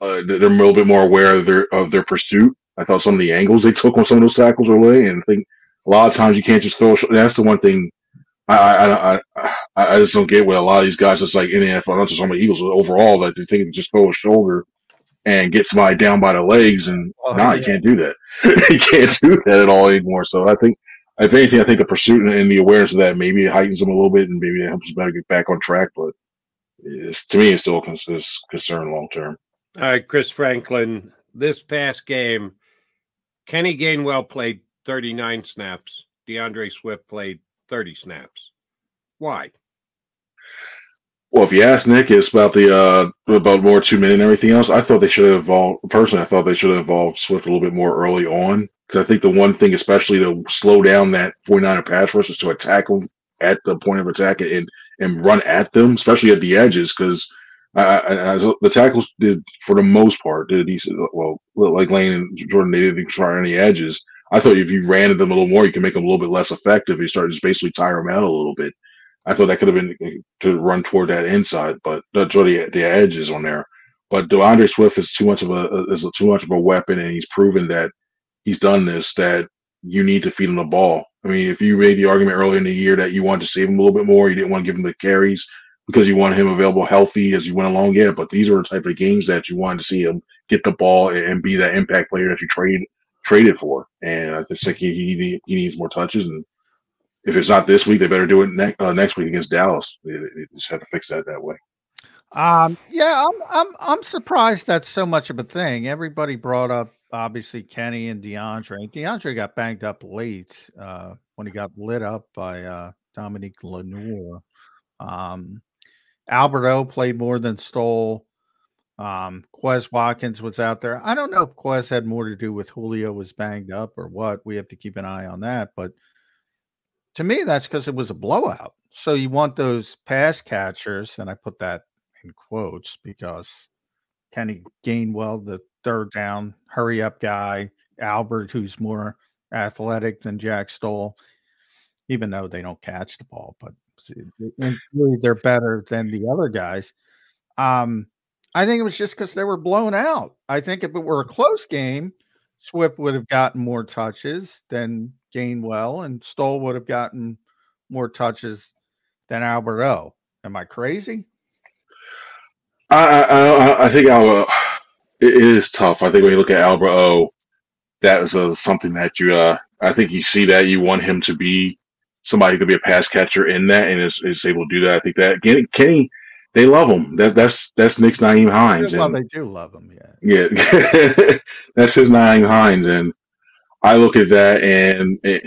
uh, they're a little bit more aware of their of their pursuit. I thought some of the angles they took on some of those tackles were late, and I think a lot of times you can't just throw. That's the one thing I I, I I just don't get with a lot of these guys. It's like in the NFL, not just on the Eagles, but overall that they think just throw a shoulder and get somebody down by the legs, and oh, nah, yeah. you can't do that. you can't do that at all anymore. So I think, if anything, I think the pursuit and the awareness of that maybe it heightens them a little bit, and maybe it helps them better get back on track. But it's, to me, it's still a concern long term. All right, Chris Franklin. This past game, Kenny Gainwell played 39 snaps. DeAndre Swift played 30 snaps. Why? Well, if you ask Nick, it's about the uh about more two minute and everything else. I thought they should have involved. Personally, I thought they should have involved Swift a little bit more early on because I think the one thing, especially to slow down that 49er pass rush, is to attack them at the point of attack and and run at them, especially at the edges, because the tackles did for the most part did decent. Well, like Lane and Jordan, they didn't try any edges. I thought if you ran at them a little more, you can make them a little bit less effective. You start to just basically tire them out a little bit. I thought that could have been uh, to run toward that inside, but that's the, the edges on there. But D'Andre Swift is too much of a is too much of a weapon, and he's proven that he's done this. That you need to feed him the ball. I mean, if you made the argument earlier in the year that you wanted to save him a little bit more, you didn't want to give him the carries because you wanted him available healthy as you went along. Yeah, but these are the type of games that you wanted to see him get the ball and be that impact player that you trade traded for. And I just think he he, he needs more touches. And if it's not this week, they better do it ne- uh, next week against Dallas. They, they just have to fix that that way. Um, yeah, I'm I'm I'm surprised that's so much of a thing. Everybody brought up obviously Kenny and DeAndre. DeAndre got banged up late uh, when he got lit up by uh, Deommodore Lenoir. Um, Albert O played more than Stoll. Um, Quez Watkins was out there. I don't know if Quez had more to do with Julio was banged up or what. We have to keep an eye on that. But to me, that's because it was a blowout. So you want those pass catchers, and I put that in quotes because Kenny Gainwell, the third down, hurry up guy, Albert, who's more athletic than Jack Stoll, even though they don't catch the ball, but they're better than the other guys. Um, I think it was just because they were blown out. I think if it were a close game, Swift would have gotten more touches than Gainwell, and Stoll would have gotten more touches than Albert O. Am I crazy? I I, I think Albert, it is tough. I think when you look at Albert O, that is a, something that you uh, I think you see that you want him to be somebody who could be a pass catcher in that and is, is able to do that. I think that Kenny, Kenny they love him. That, that's that's Nick's Nyheim Hines. Well, and, they do love him. Yeah, yeah, that's his Nyheim Hines, and I look at that and it,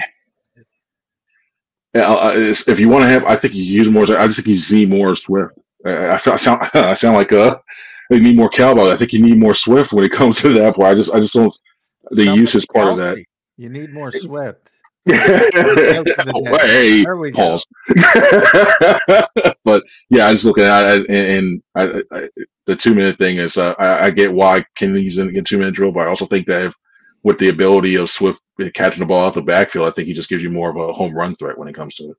if you want to have, I think you use more. I just think you need more Swift. I, I sound I sound like a you need more cowboy. I think you need more Swift when it comes to that part. I just I just don't the use is part of that. You need more Swift. hey, There we pause. but yeah, I just look at it, and, and I, I, the two minute thing is, uh, I, I get why Kennedy's in a two minute drill, but I also think that if, with the ability of Swift catching the ball out the backfield, I think he just gives you more of a home run threat when it comes to it.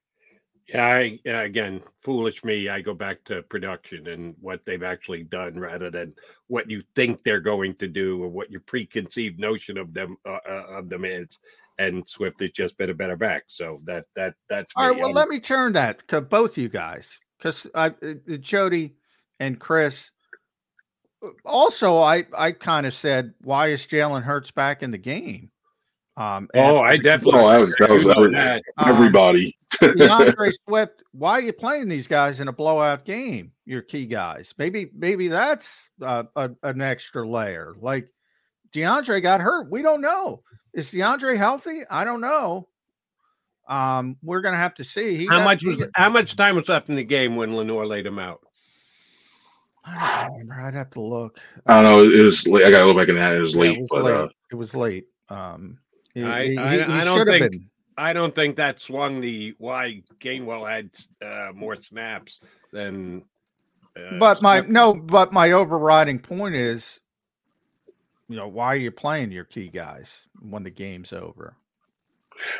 Yeah, I, again, foolish me. I go back to production and what they've actually done rather than what you think they're going to do or what your preconceived notion of them uh, uh, of them is. And Swift has just been a better back. So that that that's All right, me. well, I'm- let me turn that to both you guys because I, uh, uh, Jody and Chris. Also, I I kind of said, why is Jalen Hurts back in the game? Um, Oh, I definitely Oh, I was that was, that was that. everybody. DeAndre Swift, why are you playing these guys in a blowout game? Your key guys. Maybe maybe that's uh, a, an extra layer. Like DeAndre got hurt. We don't know. Is DeAndre healthy? I don't know. Um, we're gonna have to see. He how got- much was got- how much time was left in the game when Lenoir laid him out? I don't remember. I'd have to look. I don't know. It was late. I got to look back in that. It was Yeah, late, it was but late. uh, it was late. Um, he- I, he- I, he- I don't should have think been. I don't think that swung the why Gainwell had uh, more snaps than. Uh, But my Swift. no, but my overriding point is, you know, why are you playing your key guys when the game's over?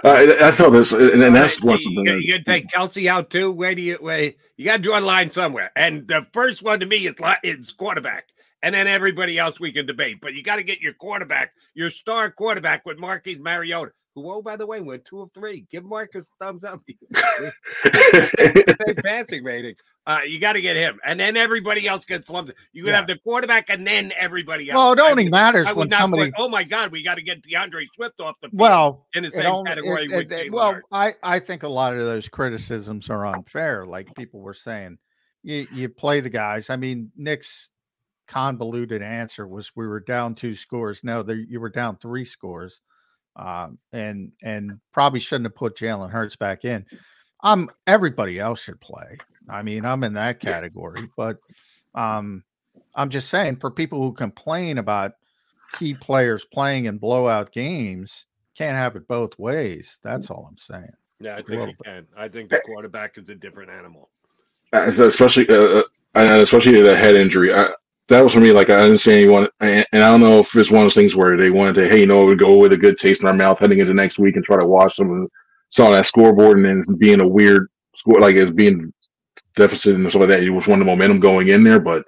Uh, I, I felt this, uh, and, and that's you, one you, something. that- you got to take Kelsey out too. Where do you where you got to draw a line somewhere? And the first one to me is is quarterback, and then everybody else we can debate. But you got to get your quarterback, your star quarterback with Marquise Mariota, who oh by the way went two of three. Give Marcus a thumbs up. Same passing rating. Uh, you got to get him, and then everybody else gets lumped. You can Yeah. have the quarterback, and then everybody else. Well, it only would- matters I when somebody- Put, oh my God, we got to get DeAndre Swift off the field Well, in the it same only- category it- with it- well, Hurts. I I think a lot of those criticisms are unfair. Like people were saying, you you play the guys. I mean, Nick's convoluted answer was we were down two scores. No, there, you were down three scores, um, and and probably shouldn't have put Jalen Hurts back in. Um, everybody else should play. I mean, I'm in that category, but um, I'm just saying for people who complain about key players playing in blowout games, can't have it both ways. That's all I'm saying. Yeah, I A think little you can. I think the quarterback is a different animal. Uh, especially uh, uh, and especially the head injury. I, that was for me. Like I didn't see anyone, and, I don't know if it's one of those things where they wanted to, hey, you know, we go with a good taste in our mouth heading into next week and try to watch them saw that scoreboard and then being a weird score, like as being deficit and stuff like that. Was one of the momentum going in there, but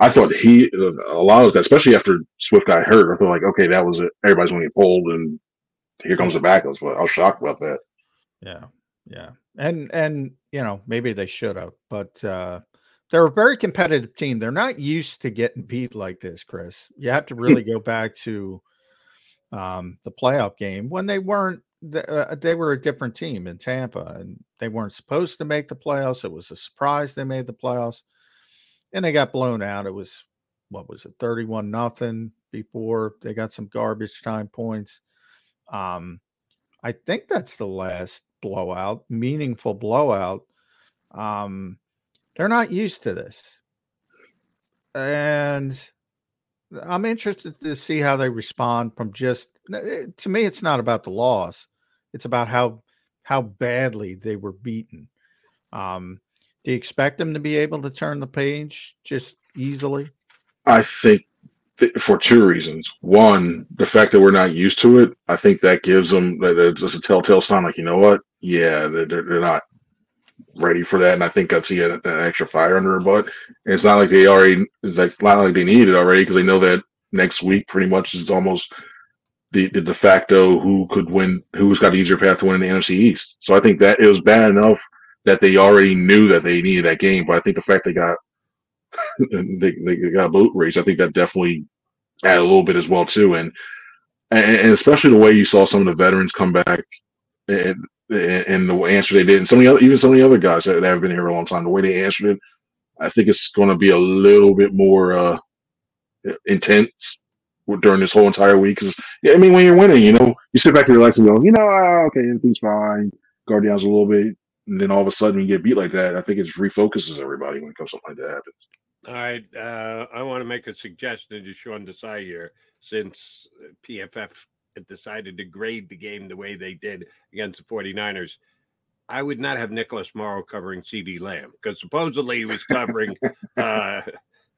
I thought he a lot of guys, especially after Swift got hurt, I feel like okay, that was it. Everybody's going to get pulled, and here comes the backups. But I was shocked about that. Yeah, yeah, and and you know maybe they should have, but uh, they're a very competitive team. They're not used to getting beat like this, Chris. You have to really go back to um, the playoff game when they weren't. Uh, they were a different team in Tampa, and they weren't supposed to make the playoffs. It was a surprise they made the playoffs, and they got blown out. It was what was it, thirty-one nothing before they got some garbage time points. Um, I think that's the last blowout, meaningful blowout. Um, they're not used to this. And I'm interested to see how they respond from just eh, to me, it's not about the loss. It's about how how badly they were beaten. Um, do you expect them to be able to turn the page just easily? I think th- for two reasons. One, the fact that we're not used to it, I think that gives them that it's just a telltale sign. Like you know what? Yeah, they're they're not ready for that, and I think that's the that extra fire under her butt. And it's not like they already it's like not like they need it already because they know that next week pretty much is almost the, the de facto who could win, who's got an easier path to win in the NFC East. So I think that it was bad enough that they already knew that they needed that game, but I think the fact they got they, they got a boat race. I think that definitely added a little bit as well too, and and, and especially the way you saw some of the veterans come back and and the answer they did, and some of the other, even some of the other guys that, have been here a long time, the way they answered it, I think it's going to be a little bit more uh, intense during this whole entire week. Because yeah, I mean, when you're winning, you know, you sit back and relax and go, you know, ah, okay, everything's fine. Guard down a little bit, and then all of a sudden you get beat like that. I think it just refocuses everybody when it comes something like that happens. All right, uh, I want to make a suggestion to Sean Desai here, since PFF decided to grade the game the way they did against the 49ers, I would not have Nicholas Morrow covering CeeDee Lamb because supposedly he was covering uh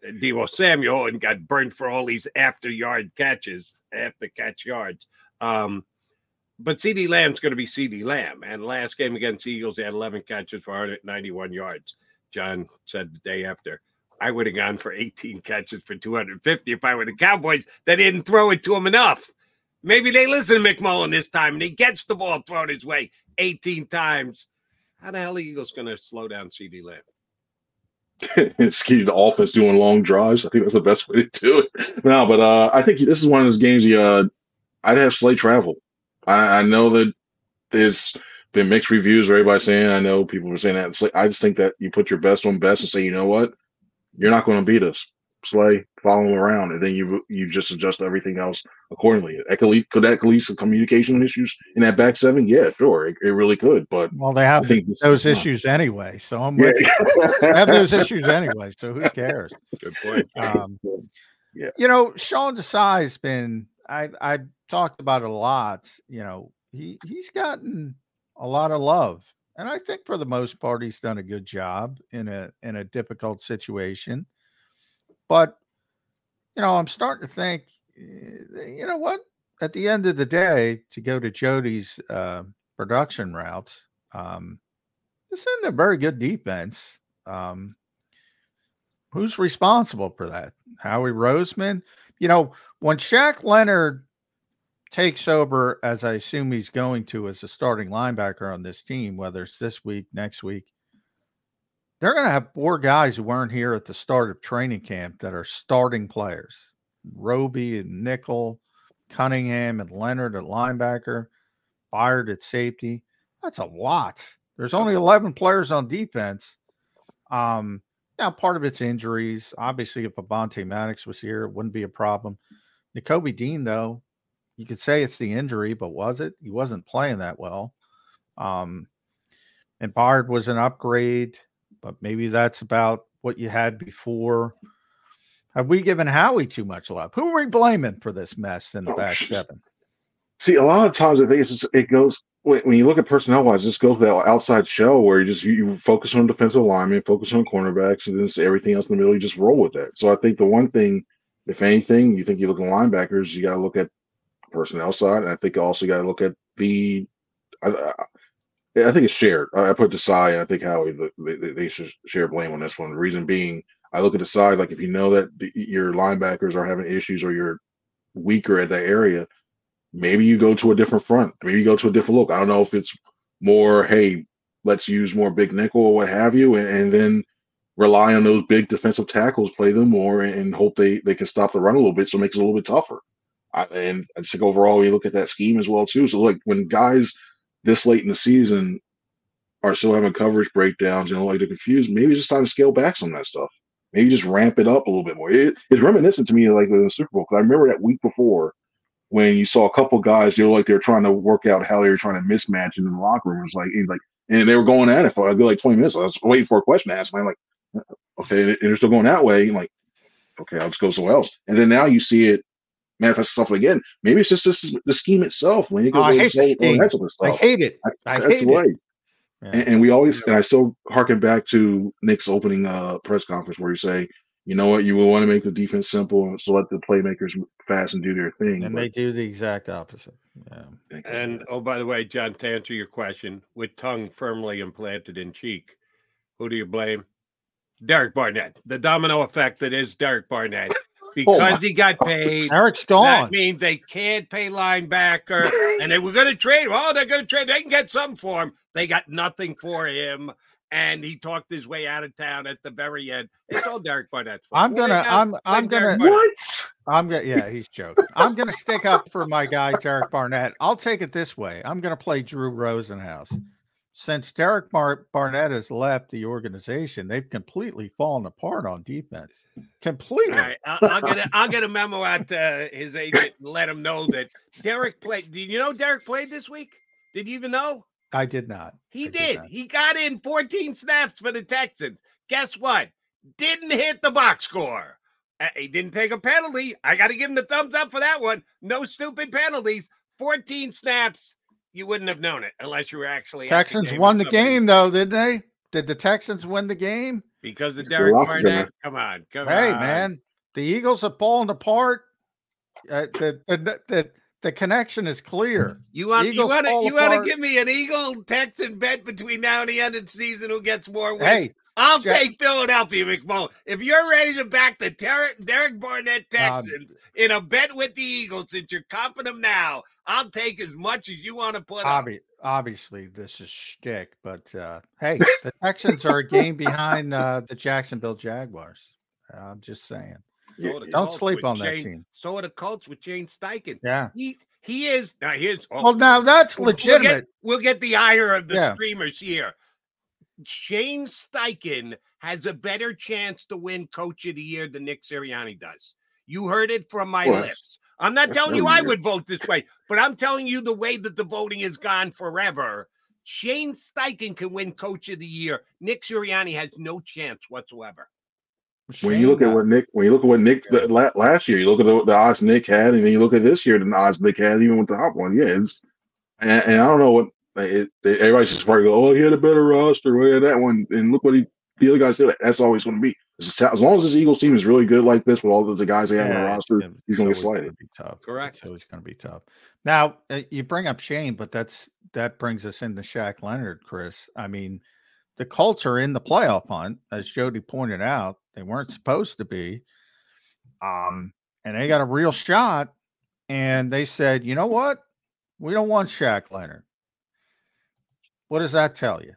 Deebo Samuel and got burned for all these after yard catches, after catch yards. Um, but CeeDee Lamb's going to be CeeDee Lamb. And last game against Eagles, he had 11 catches for 191 yards. John said the day after, I would have gone for 18 catches for 250 if I were the Cowboys. They didn't throw it to him enough. Maybe they listen to McMullen this time and he gets the ball thrown his way 18 times. How the hell are Eagles going to slow down CeeDee Lamb? ski the offense doing long drives. I think that's the best way to do it. No, but uh, I think this is one of those games. You, uh, I'd have Slay travel. I, I, know that there's been mixed reviews. Everybody saying I know people were saying that. I just think that you put your best on best and say, you know what, you're not going to beat us. Slay, follow him around, and then you you just adjust everything else accordingly. Could that lead some communication issues in that back seven? Yeah, sure, it, it really could. But well, they have those issues not. anyway, so I'm with yeah. you. have those issues anyway, so who cares? Good point. Um, yeah, you know, Sean Desai's been. I I talked about it a lot. You know, he he's gotten a lot of love, and I think for the most part, he's done a good job in a in a difficult situation. But, you know, I'm starting to think, eh, you know what? At the end of the day, to go to Jody's uh, production routes, um, this isn't a very good defense. Um, who's responsible for that? Howie Roseman? You know, when Shaq Leonard takes over, as I assume he's going to, as a starting linebacker on this team, whether it's this week, next week, they're going to have four guys who weren't here at the start of training camp that are starting players Roby and Nickel, Cunningham and Leonard at linebacker, Byard at safety. That's a lot. There's only 11 players on defense. Um, now, part of it's injuries. Obviously, if Avonte Maddox was here, it wouldn't be a problem. Nakobe Dean, though, you could say it's the injury, but was it? He wasn't playing that well. Um, and Byard was an upgrade but maybe that's about what you had before. Have we given Howie too much love? Who are we blaming for this mess in the oh, back seven? See, a lot of times I think it's just, it goes when you look at personnel wise, this goes to that outside show where you just you, you focus on defensive linemen, focus on cornerbacks, and then everything else in the middle. You just roll with that. So I think the one thing, if anything, you think you look at linebackers, you got to look at personnel side, and I think you also got to look at the. I, I think it's shared. I put Desai and I think Howie they, they should share blame on this one. The reason being, I look at side like if you know that the, your linebackers are having issues or you're weaker at that area, maybe you go to a different front. Maybe you go to a different look. I don't know if it's more, hey, let's use more big nickel or what have you, and, and then rely on those big defensive tackles, play them more, and, and, hope they they can stop the run a little bit, so it makes it a little bit tougher. I, and I think overall, you look at that scheme as well too. So like when guys this late in the season are still having coverage breakdowns and like they're confused, maybe it's just time to scale back some of that stuff. Maybe just ramp it up a little bit more. It, it's reminiscent to me like with the Super Bowl because I remember that week before when you saw a couple guys, they were like they were trying to work out how they were trying to mismatch in the locker room. It was like, like, and they were going at it for a good like twenty minutes. I was waiting for a question to ask. And I'm like, uh, okay, and they're still going that way. And like, okay, I'll just go somewhere else. And then now you see it manifest itself again. Maybe it's just this, the scheme itself. When you go, oh, I, hate so, I hate it. I, I hate it. Way. Yeah. And, and, we always, and I still harken back to Nick's opening uh, press conference where you say, you know what, you will want to make the defense simple, and so let the playmakers fast and do their thing. And but, they do the exact opposite. Yeah. And oh, by the way, John, to answer your question, with tongue firmly implanted in cheek, who do you blame? Derek Barnett, the domino effect that is Derek Barnett. Oh because oh he got paid. Eric's gone. That means they can't pay linebacker, and they were going to trade him. Oh, they're going to trade. They can get something for him. They got nothing for him, and he talked his way out of town at the very end. It's all Derek Barnett's fault. I'm gonna. I'm. I'm gonna. What? I'm gonna. Yeah, he's joking. I'm gonna stick up for my guy Derek Barnett. I'll take it this way. I'm gonna play Drew Rosenhaus since Derek Bar- Barnett has left the organization, they've completely fallen apart on defense. Completely. All right, I'll, I'll get a, I'll get a memo out to his agent and let him know that Derek played. Did you know Derek played this week? Did you even know? I did not. He did. did not. He got in 14 snaps for the Texans. Guess what? Didn't hit the box score. Uh, he didn't take a penalty. I got to give him the thumbs up for that one. No stupid penalties. 14 snaps, you wouldn't have known it unless you were actually. Texans game won the game though, didn't they? Did the Texans win the game? because of It's Derek Barnett. Come on, come Hey on, man, the Eagles are falling apart. Uh, the, the the the connection is clear. You want you want to you want to give me an Eagle Texan bet between now and the end of the season who gets more wins? Hey, I'll Jack- take Philadelphia, McMullen. If you're ready to back the Ter- Derek Barnett Um, Texans in a bet with the Eagles, since you're comping them now, I'll take as much as you want to put up. Obvi- obviously, this is shtick, but uh, hey, the Texans are a game behind uh, the Jacksonville Jaguars. I'm just saying. So are Don't Colts sleep with on that team. So are the Colts with Shane Steichen. Yeah. He he is now. Here's oh, Well, now that's we'll- we'll legitimate. get- We'll get, the ire of the Yeah. streamers here. Shane Steichen has a better chance to win Coach of the Year than Nick Sirianni does. You heard it from my Well, lips. I'm not telling you I would vote this way, but I'm telling you the way that the voting has gone forever. Shane Steichen can win Coach of the Year. Nick Sirianni has no chance whatsoever. When you look at what Nick, when you look at what Nick the, la- last year, you look at the, the odds Nick had, and then you look at this year, the odds Nick had, even with the top one. Yeah, it's and, and I don't know what it, it, everybody's just probably go, oh, he had a better roster, well, yeah, that one, and look what he the other guys did. That's always going to be as long as this Eagles team is really good like this with all of the guys they have on the roster, it's- he's going to it's get always slighted. be tough. Correct. It's always going to be tough. Now uh, you bring up Shane, but that's that brings us into Shaq Leonard, Chris. I mean, the Colts are in the playoff hunt, as Jody pointed out. They weren't supposed to be, um, and they got a real shot. And they said, you know what? We don't want Shaq Leonard. What does that tell you?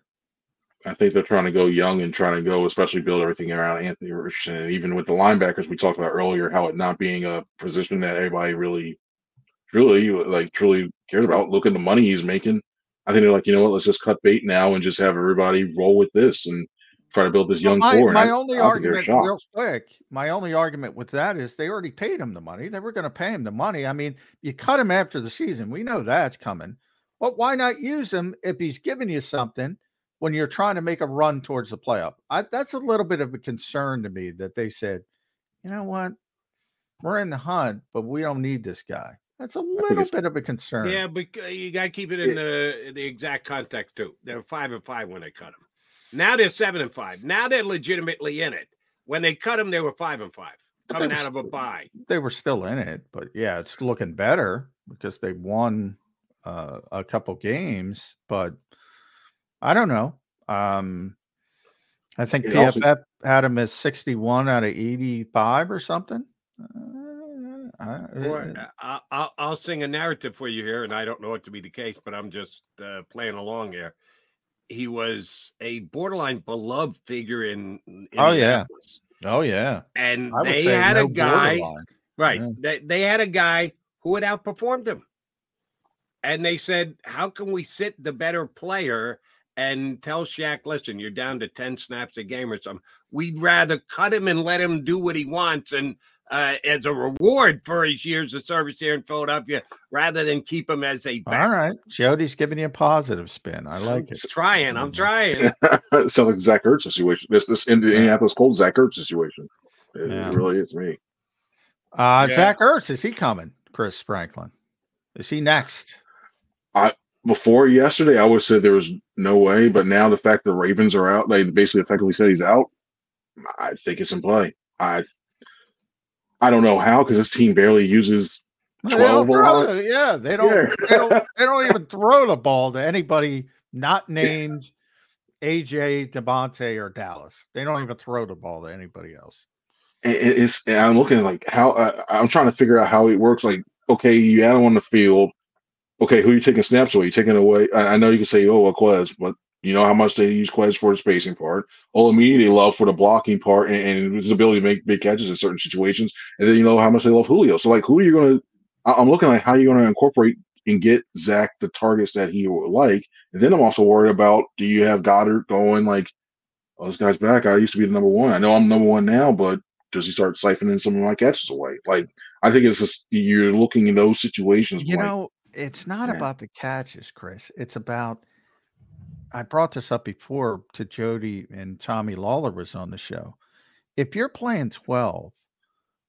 I think they're trying to go young and trying to go, especially build everything around Anthony Richardson. And even with the linebackers we talked about earlier, how it not being a position that everybody really, truly, like truly cares about. Look at the money he's making. I think they're like, you know what, let's just cut bait now and just have everybody roll with this and try to build this young my, core. My I- only argument, real quick, my only argument with that is they already paid him the money. They were going to pay him the money. I mean, you cut him after the season. We know that's coming. But why not use him if he's giving you something when you're trying to make a run towards the playoff? I, that's a little bit of a concern to me that they said, you know what, we're in the hunt, but we don't need this guy. That's a little bit of a concern. Yeah, but uh, you got to keep it in the the exact context too. They were five and five when they cut him. Now they're seven and five. Now they're legitimately in it. When they cut him, they were five and five, coming were out of a still- bye. they were still in it, but yeah, it's looking better because they won uh, a couple games. But I don't know. Um, I think It also- PFF had him as sixty-one out of eighty-five or something. Uh, I- Or, uh, I'll, I'll sing a narrative for you here, and I don't know it to be the case, but I'm just uh, playing along here. He was a borderline beloved figure in. oh yeah, oh yeah. and they had no a guy, borderline. right? Yeah. They they had a guy who had outperformed him, and they said, "How can we sit the better player and tell Shaq, listen, you're down to ten snaps a game or something? We'd rather cut him and let him do what he wants, and uh, as a reward for his years of service here in Philadelphia, rather than keep him as a back. All right, Jody's giving you a positive spin. I like it. trying. I'm trying. it sounds like Zach Ertz situation. This this Indianapolis Colts Zach Ertz situation. It Yeah. really is me. Uh, Yeah. Zach Ertz is he coming? Chris Franklin, is he next? I before yesterday, I would say there was no way, but now the fact the Ravens are out, they basically effectively said he's out. I think it's in play. I I don't know how because this team barely uses They don't twelve a throw yeah, they don't, Yeah. they don't. They don't even throw the ball to anybody not named AJ Devontae or Dallas. They don't even throw the ball to anybody else. And it's and I'm looking like how uh, I'm trying to figure out how it works. Like, okay, you add him on the field. Okay, who are you taking snaps away? You taking away? I, I know you can say, oh, well, Quez, but you know how much they use Quez for the spacing part. Olamide they love for the blocking part and, and his ability to make big catches in certain situations. And then you know how much they love Julio. So like, who are you going to? I'm looking at how you're going to incorporate and get Zach the targets that he would like. And then I'm also worried about do you have Goedert going like, oh, this guy's back. I used to be the number one. I know I'm number one now, but does he start siphoning some of my catches away? Like, I think it's just you're looking in those situations. You like, know, it's not Yeah. about the catches, Chris. It's about. I brought this up before to Jody and Tommy Lawlor was on the show. If you're playing 12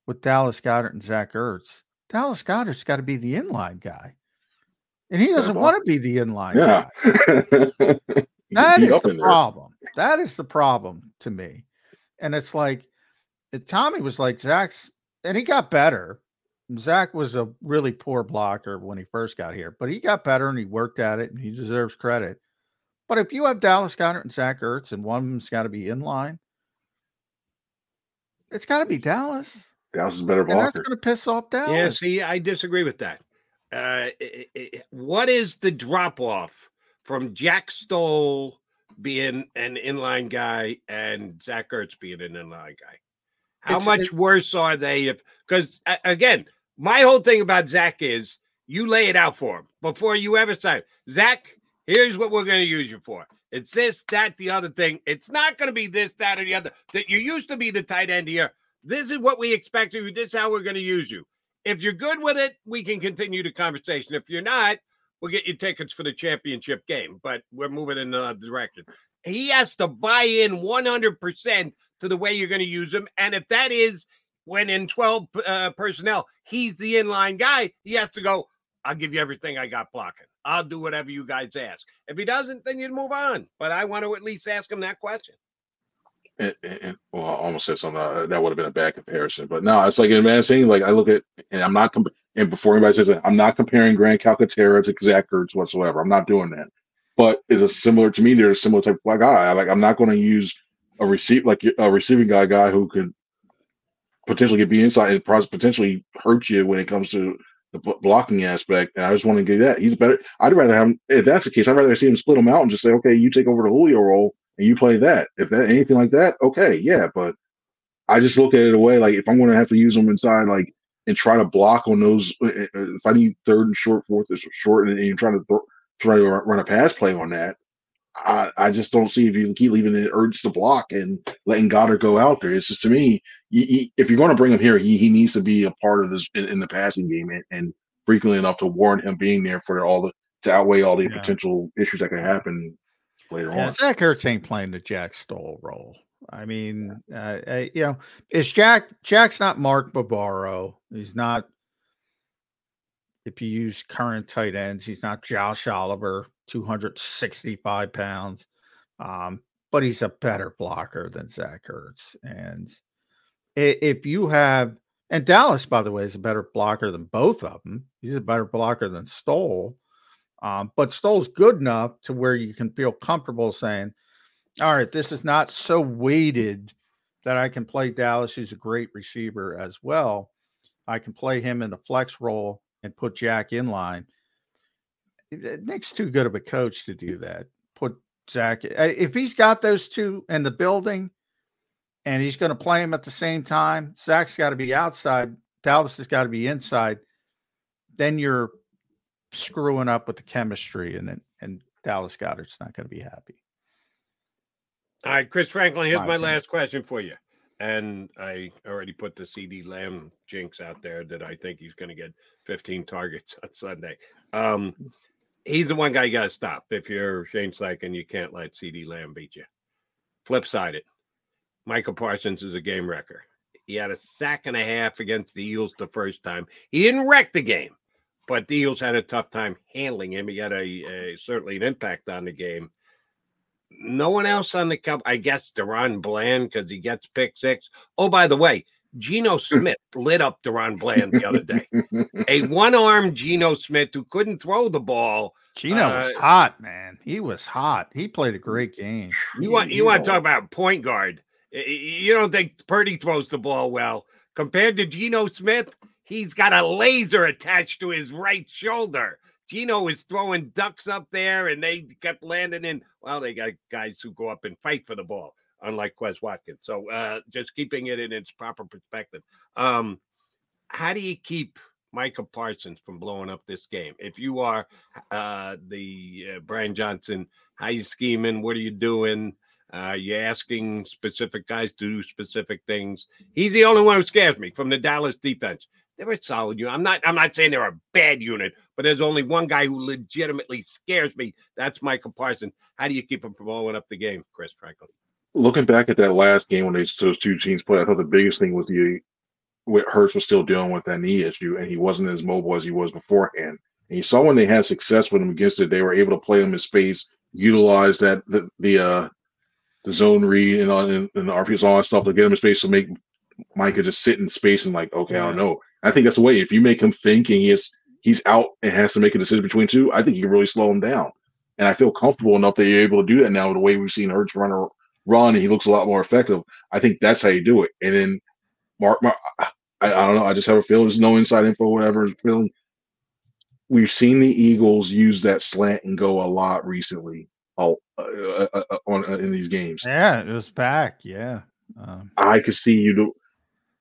with Dallas Goedert and Zach Ertz, Dallas Goedert's got to be the inline guy. and he doesn't want to be the inline. Yeah. guy. that is the problem. That is the problem to me. And it's like Tommy was like Zach's, and he got better. Zach was a really poor blocker when he first got here, but he got better and he worked at it and he deserves credit. But if you have Dallas Goedert and Zach Ertz and one of them's got to be in line, it's got to be Dallas. Dallas is a better And that's going to piss off Dallas. Yeah, see, I disagree with that. Uh, i- i- i- what is the drop off from Jack Stoll being an inline guy and Zach Ertz being an inline guy? How It's- much worse are they? If because again, my whole thing about Zach is you lay it out for him before you ever sign. Zach, here's what we're going to use you for. It's this, that, the other thing. It's not going to be this, that, or the other. That you used to be the tight end here. This is what we expect of you. This is how we're going to use you. If you're good with it, we can continue the conversation. If you're not, we'll get you tickets for the championship game. But we're moving in another direction. He has to buy in 100% to the way you're going to use him. And if that is when in 12 uh, personnel, he's the inline guy, he has to go, I'll give you everything I got blocking. I'll do whatever you guys ask. If he doesn't, then you move on. But I want to at least ask him that question. And, well, I almost said something uh, that would have been a bad comparison, but no, it's like in man saying like I look at and I'm not comp- and before anybody says it, I'm not comparing Grant Calcaterra to Zach Ertz whatsoever. I'm not doing that. But it's a similar to me. They're a similar type of guy. Like I'm not going to use a receive like a receiving guy guy who can potentially be inside and potentially hurt you when it comes to the blocking aspect. And I just want to get that he's better. I'd rather have him if that's the case. I'd rather see him split him out and just say, okay, you take over the Julio role and you play that. If that anything like that, okay, yeah. But I just look at it away like if I'm going to have to use them inside, like and try to block on those. uh, uh, If I need third and short, fourth and short, and, and you're trying to throw, try to run a pass play on that. I, I just don't see if you keep leaving the urge to block and letting Goedert go out there. It's just to me, he, he, if you're going to bring him here, he, he needs to be a part of this in, in the passing game and, and frequently enough to warrant him being there for all the to outweigh all the potential issues that could happen later Yeah, on. Zach Ertz ain't playing the Jack Stoll role. I mean, uh, uh, you know, is Jack Jack's not Mark Bavaro. He's not. If you use current tight ends, he's not Josh Oliver, two hundred sixty-five pounds, um, but he's a better blocker than Zach Ertz. And if you have, and Dallas, by the way, is a better blocker than both of them. He's a better blocker than Stoll. Um, but Stoll's good enough to where you can feel comfortable saying, all right, this is not so weighted that I can play Dallas, who's a great receiver as well. I can play him in the flex role and put Jack in line. Uh, Nick's too good of a coach to do that. Put Zach, uh, if he's got those two in the building and he's going to play them at the same time, Zach's got to be outside, Dallas has got to be inside. Then you're screwing up with the chemistry, and then and Dallas Goedert's not going to be happy. All right, Chris Franklin, here's My my, last question for you. And I already put the CeeDee Lamb jinx out there that I think he's going to get 15 targets on Sunday. Um, he's the one guy you got to stop. If you're Shane Steichen, you can't let CeeDee Lamb beat you. Flip side it, Micah Parsons is a game wrecker. He had a sack and a half against the Eagles the first time. He didn't wreck the game, but the Eagles had a tough time handling him. He had a, a certainly an impact on the game no one else on the cup. I guess DaRon Bland because he gets pick six. Oh, by the way, Geno Smith lit up DaRon Bland the other day. A one-armed Geno Smith who couldn't throw the ball. Geno was Uh, hot, man. He was hot. He played a great game. You want you want to talk about point guard? Y- y- You don't think Purdy throws the ball well compared to Geno Smith? He's got a laser attached to his right shoulder. Geno was throwing ducks up there, and they kept landing in. Well, they got guys who go up and fight for the ball, unlike Quez Watkins. So, uh, just keeping it in its proper perspective. Um, how do you keep Micah Parsons from blowing up this game? If you are uh, the uh, Brian Johnson, how you scheming? What are you doing? Uh, you asking specific guys to do specific things. He's the only one who scares me from the Dallas defense. They're a solid unit. I'm not. I'm not saying they're a bad unit, but there's only one guy who legitimately scares me. That's Micah Parsons. How do you keep him from blowing up the game, Chris Franklin? Looking back at that last game when they, those two teams played, I thought the biggest thing was the what Hurts was still dealing with that knee issue, and he wasn't as mobile as he was beforehand. And you saw when they had success with him against it, they were able to play him in space, utilize that the the uh the zone read and on and, and the RPS all that stuff to get him in space to make Micah just sit in space and like, okay, I don't know. I think that's the way. If you make him think and he's he's out and has to make a decision between two, I think you can really slow him down. And I feel comfortable enough that you're able to do that now with the way we've seen Hurts run run and he looks a lot more effective. I think that's how you do it. And then Mark, Mark I, I don't know. I just have a feeling there's no inside info, whatever. Feeling we've seen the Eagles use that slant and go a lot recently. All uh, uh, uh, on uh, in these games. Yeah, it was back. Yeah. Um, I could see you do.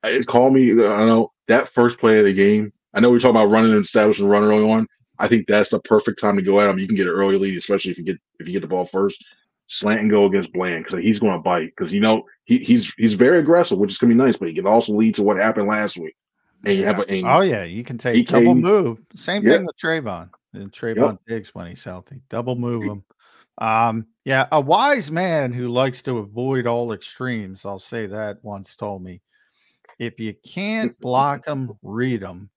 It call me. I don't know that first play of the game. I know we're talking about running and establishing run early on. I think that's the perfect time to go at him. You can get an early lead, especially if you get if you get the ball first. Slant and go against Bland because he's going to bite because you know he, he's he's very aggressive, which is going to be nice, but he can also lead to what happened last week. And you have a and oh yeah, you can take he double move. Same Yeah. thing with Trevon and Trevon Diggs when he's healthy. Double move him. Um, yeah, a wise man who likes to avoid all extremes. I'll say that once told me, if you can't block them, read them.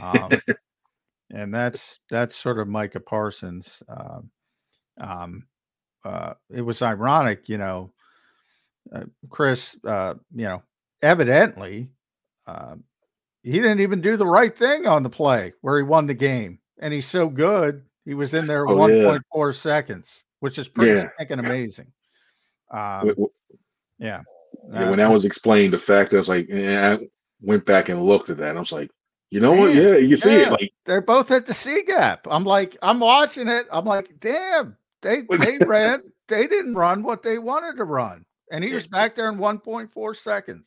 Um, and that's that's sort of Micah Parsons. Um, um, uh, it was ironic, you know, uh, Chris. Uh, you know, evidently, um, he didn't even do the right thing on the play where he won the game, and he's so good. He was in there Oh, one yeah. point seconds, which is pretty Yeah. stinking amazing. Um, yeah. yeah, Uh, when that was explained, the fact that I was like, I went back and looked at that, and I was like, you know what? Yeah, you see it. Like they're both at the C gap. I'm like, I'm watching it. I'm like, damn, they they ran, they didn't run what they wanted to run, and he was back there in 1.4 seconds.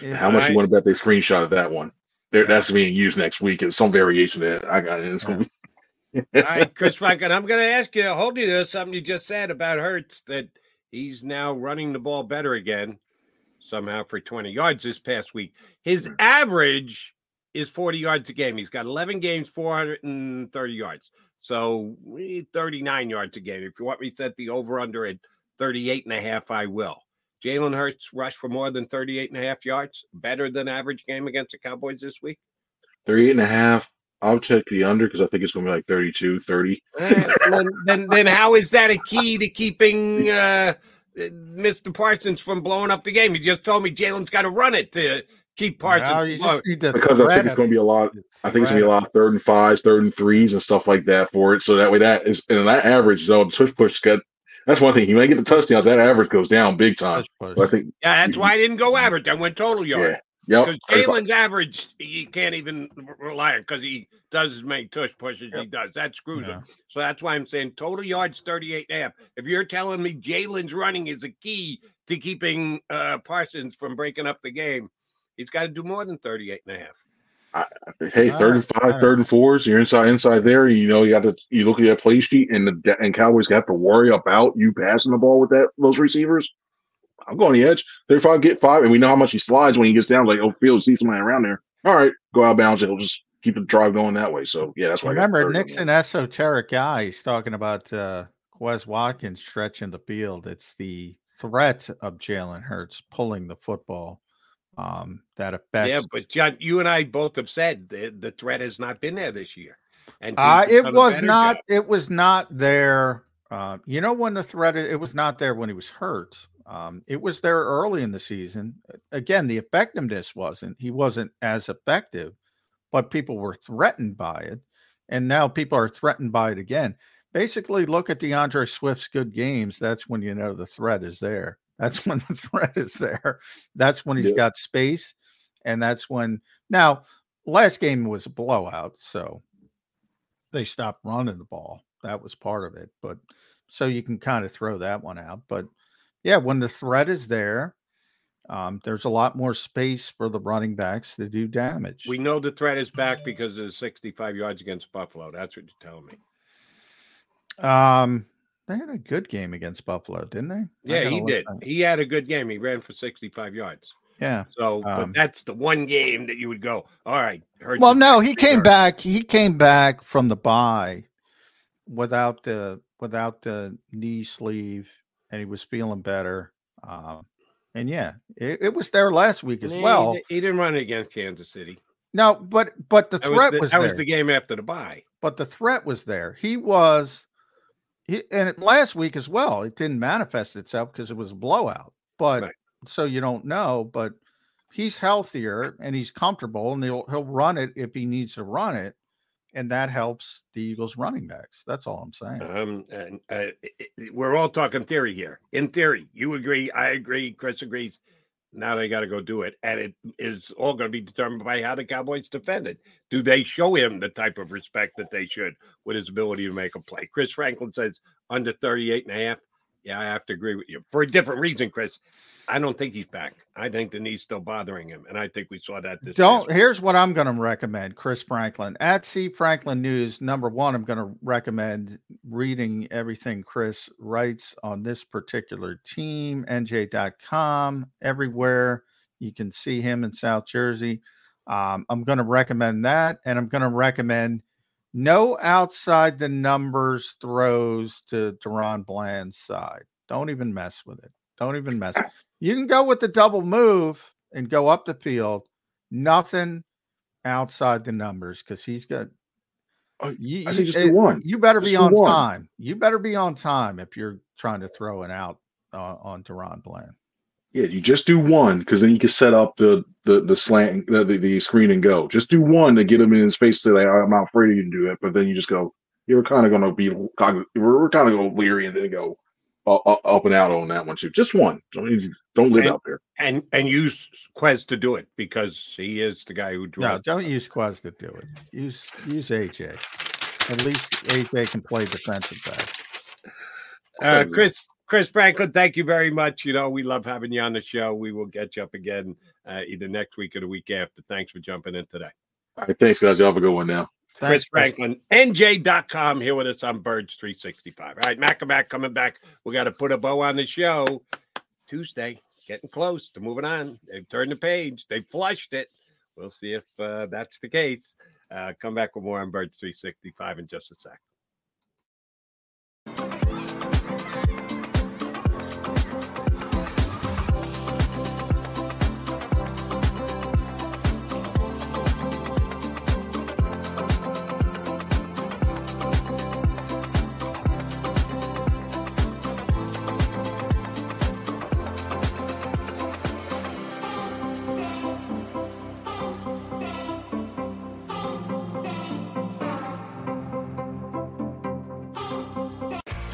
Yeah, how much I- you want to bet they screenshot of that one? There, that's being used next week. It's some variation of that. I got it. It's gonna be- All right, Chris Franklin, I'm going to ask you, hold you to something you just said about Hurts that he's now running the ball better again, somehow for 20 yards this past week. His average is 40 yards a game. He's got 11 games, 430 yards. So eh, 39 yards a game. If you want me to set the over under at 38 and a half, I will. Jalen Hurts rushed for more than 38 and a half yards, better than average game against the Cowboys this week. 38 and a half. I'll check the under because I think it's going to be like 32, 30. Eh, then, then, then how is that a key to keeping uh, Mr. Parsons from blowing up the game? You just told me Jalen's got to run it to keep Parsons. Now from you blowing- just because I think it's going to be a lot. I think it's going to be a lot of third and fives, third and threes, and stuff like that for it. So that way, that is and that average though. The tush push got. That's one thing. You might get the touchdowns. That average goes down big time. But I think yeah, that's why I didn't go average. I went total yard. Yep. Because Jalen's average, you can't even rely on because he does as many tush pushes as he does. That screws him. So that's why I'm saying total yards 38 and a half. If you're telling me Jalen's running is a key to keeping uh, Parsons from breaking up the game, he's got to do more than 38 and a half. hey, third and five, third and fours. You're inside, inside there. You know, you got to you look at that play sheet, and the and Cowboys got to worry about you passing the ball with that those receivers. I'm going the edge. 35, get five, and we know how much he slides when he gets down. Like, oh, field, see somebody around there. All right, go out of bounds. It'll just keep the drive going that way. So yeah, that's why. I got Remember, 30 on Nick's an esoteric guy. He's talking about uh, Quez Watkins stretching the field. It's the threat of Jalen Hurts pulling the football um, that affects. Yeah, but John, you and I both have said the, the threat has not been there this year. And Uh, it was not. job. It was not there. Uh, you know when the threat? It was not there when he was hurt. Um, it was there early in the season. Again, the effectiveness wasn't. He wasn't as effective, but people were threatened by it, and now people are threatened by it again. Basically, look at DeAndre Swift's good games. That's when you know the threat is there. That's when the threat is there. That's when he's Yeah. got space, and that's when. Now, last game was a blowout, so they stopped running the ball. That was part of it. But so you can kind of throw that one out. But yeah, when the threat is there, um, there's a lot more space for the running backs to do damage. We know the threat is back because of the 65 yards against Buffalo. That's what you're telling me. Um, they had a good game against Buffalo, didn't they? Yeah, he did. He had a good game. He ran for 65 yards. Yeah. So, but Um, that's the one game that you would go, all right. Well, no, he came yards." back. He came back from the bye without the without the knee sleeve, and he was feeling better. Um, and yeah, it, it was there last week as he well. He, didn't run it against Kansas City. No, but but the That threat was was, the, that there. was the game after the bye. but the threat was there. He was, and last week as well, it didn't manifest itself because it was a blowout. But so you don't know. But he's healthier and he's comfortable, and he'll he'll run it if he needs to run it, and that helps the Eagles running backs. That's all I'm saying. Um, and, uh, we're all talking theory here. In theory, you agree, I agree, Chris agrees. Now they got to go do it, and it is all going to be determined by how the Cowboys defend it. Do they show him the type of respect that they should with his ability to make a play? Chris Franklin says under 38 and a half. Yeah, I have to agree with you for a different reason, Chris. I don't think he's back. I think the knee's still bothering him, and I think we saw that this. Don't. Here's what I'm going to recommend, Chris Franklin at C Franklin News. Number one, I'm going to recommend reading everything Chris writes on this particular team. NJ.com everywhere you can see him in South Jersey. Um, I'm going to recommend that, and I'm going to recommend no outside the numbers throws to DaRon Bland's side. Don't even mess with it. Don't even mess. You can go with the double move and go up the field. Nothing outside the numbers because he's got. You, I just eh, do one. You better Just be on one. time. You better be on time if you're trying to throw it out uh, on Deron Bland. Yeah, you just do one because then you can set up the the the slant the, the, the screen and go. Just do one to get him in space. To like, I'm not afraid of you to do it, but then you just go. You're kind of going to be. We're, we're kind of going leery and then go uh, uh, up and out on that one too. Just one. Don't need- don't live And- out there. and and use Quez to do it because he is the guy who No, don't use Quez to do it. Use use AJ. At least AJ can play defensive back. Uh, Chris Chris Franklin, thank you very much. You know, we love having you on the show. We will get you up again uh, either next week or the week after. Thanks for jumping in today. All right, thanks guys. Y'all have a good one now. Chris Franklin, NJ.com here with us on Birds 365. All right, Macabac coming back. We got to put a bow on the show. Tuesday, getting close to moving on. They've turned the page, they flushed it. We'll see if uh, that's the case. Uh, come back with more on Birds 365 in just a sec.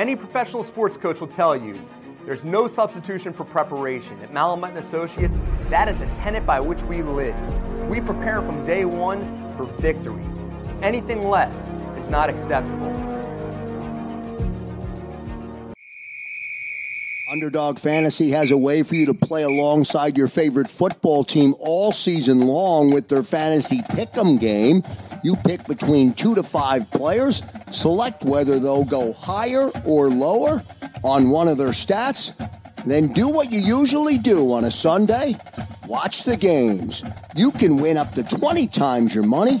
Any professional sports coach will tell you there's no substitution for preparation. At Malamut and Associates, that is a tenet by which we live. We prepare from day one for victory. Anything less is not acceptable. Underdog Fantasy has a way for you to play alongside your favorite football team all season long with their fantasy pick'em game. You pick between two to five players, select whether they'll go higher or lower on one of their stats, then do what you usually do on a Sunday. Watch the games. You can win up to 20 times your money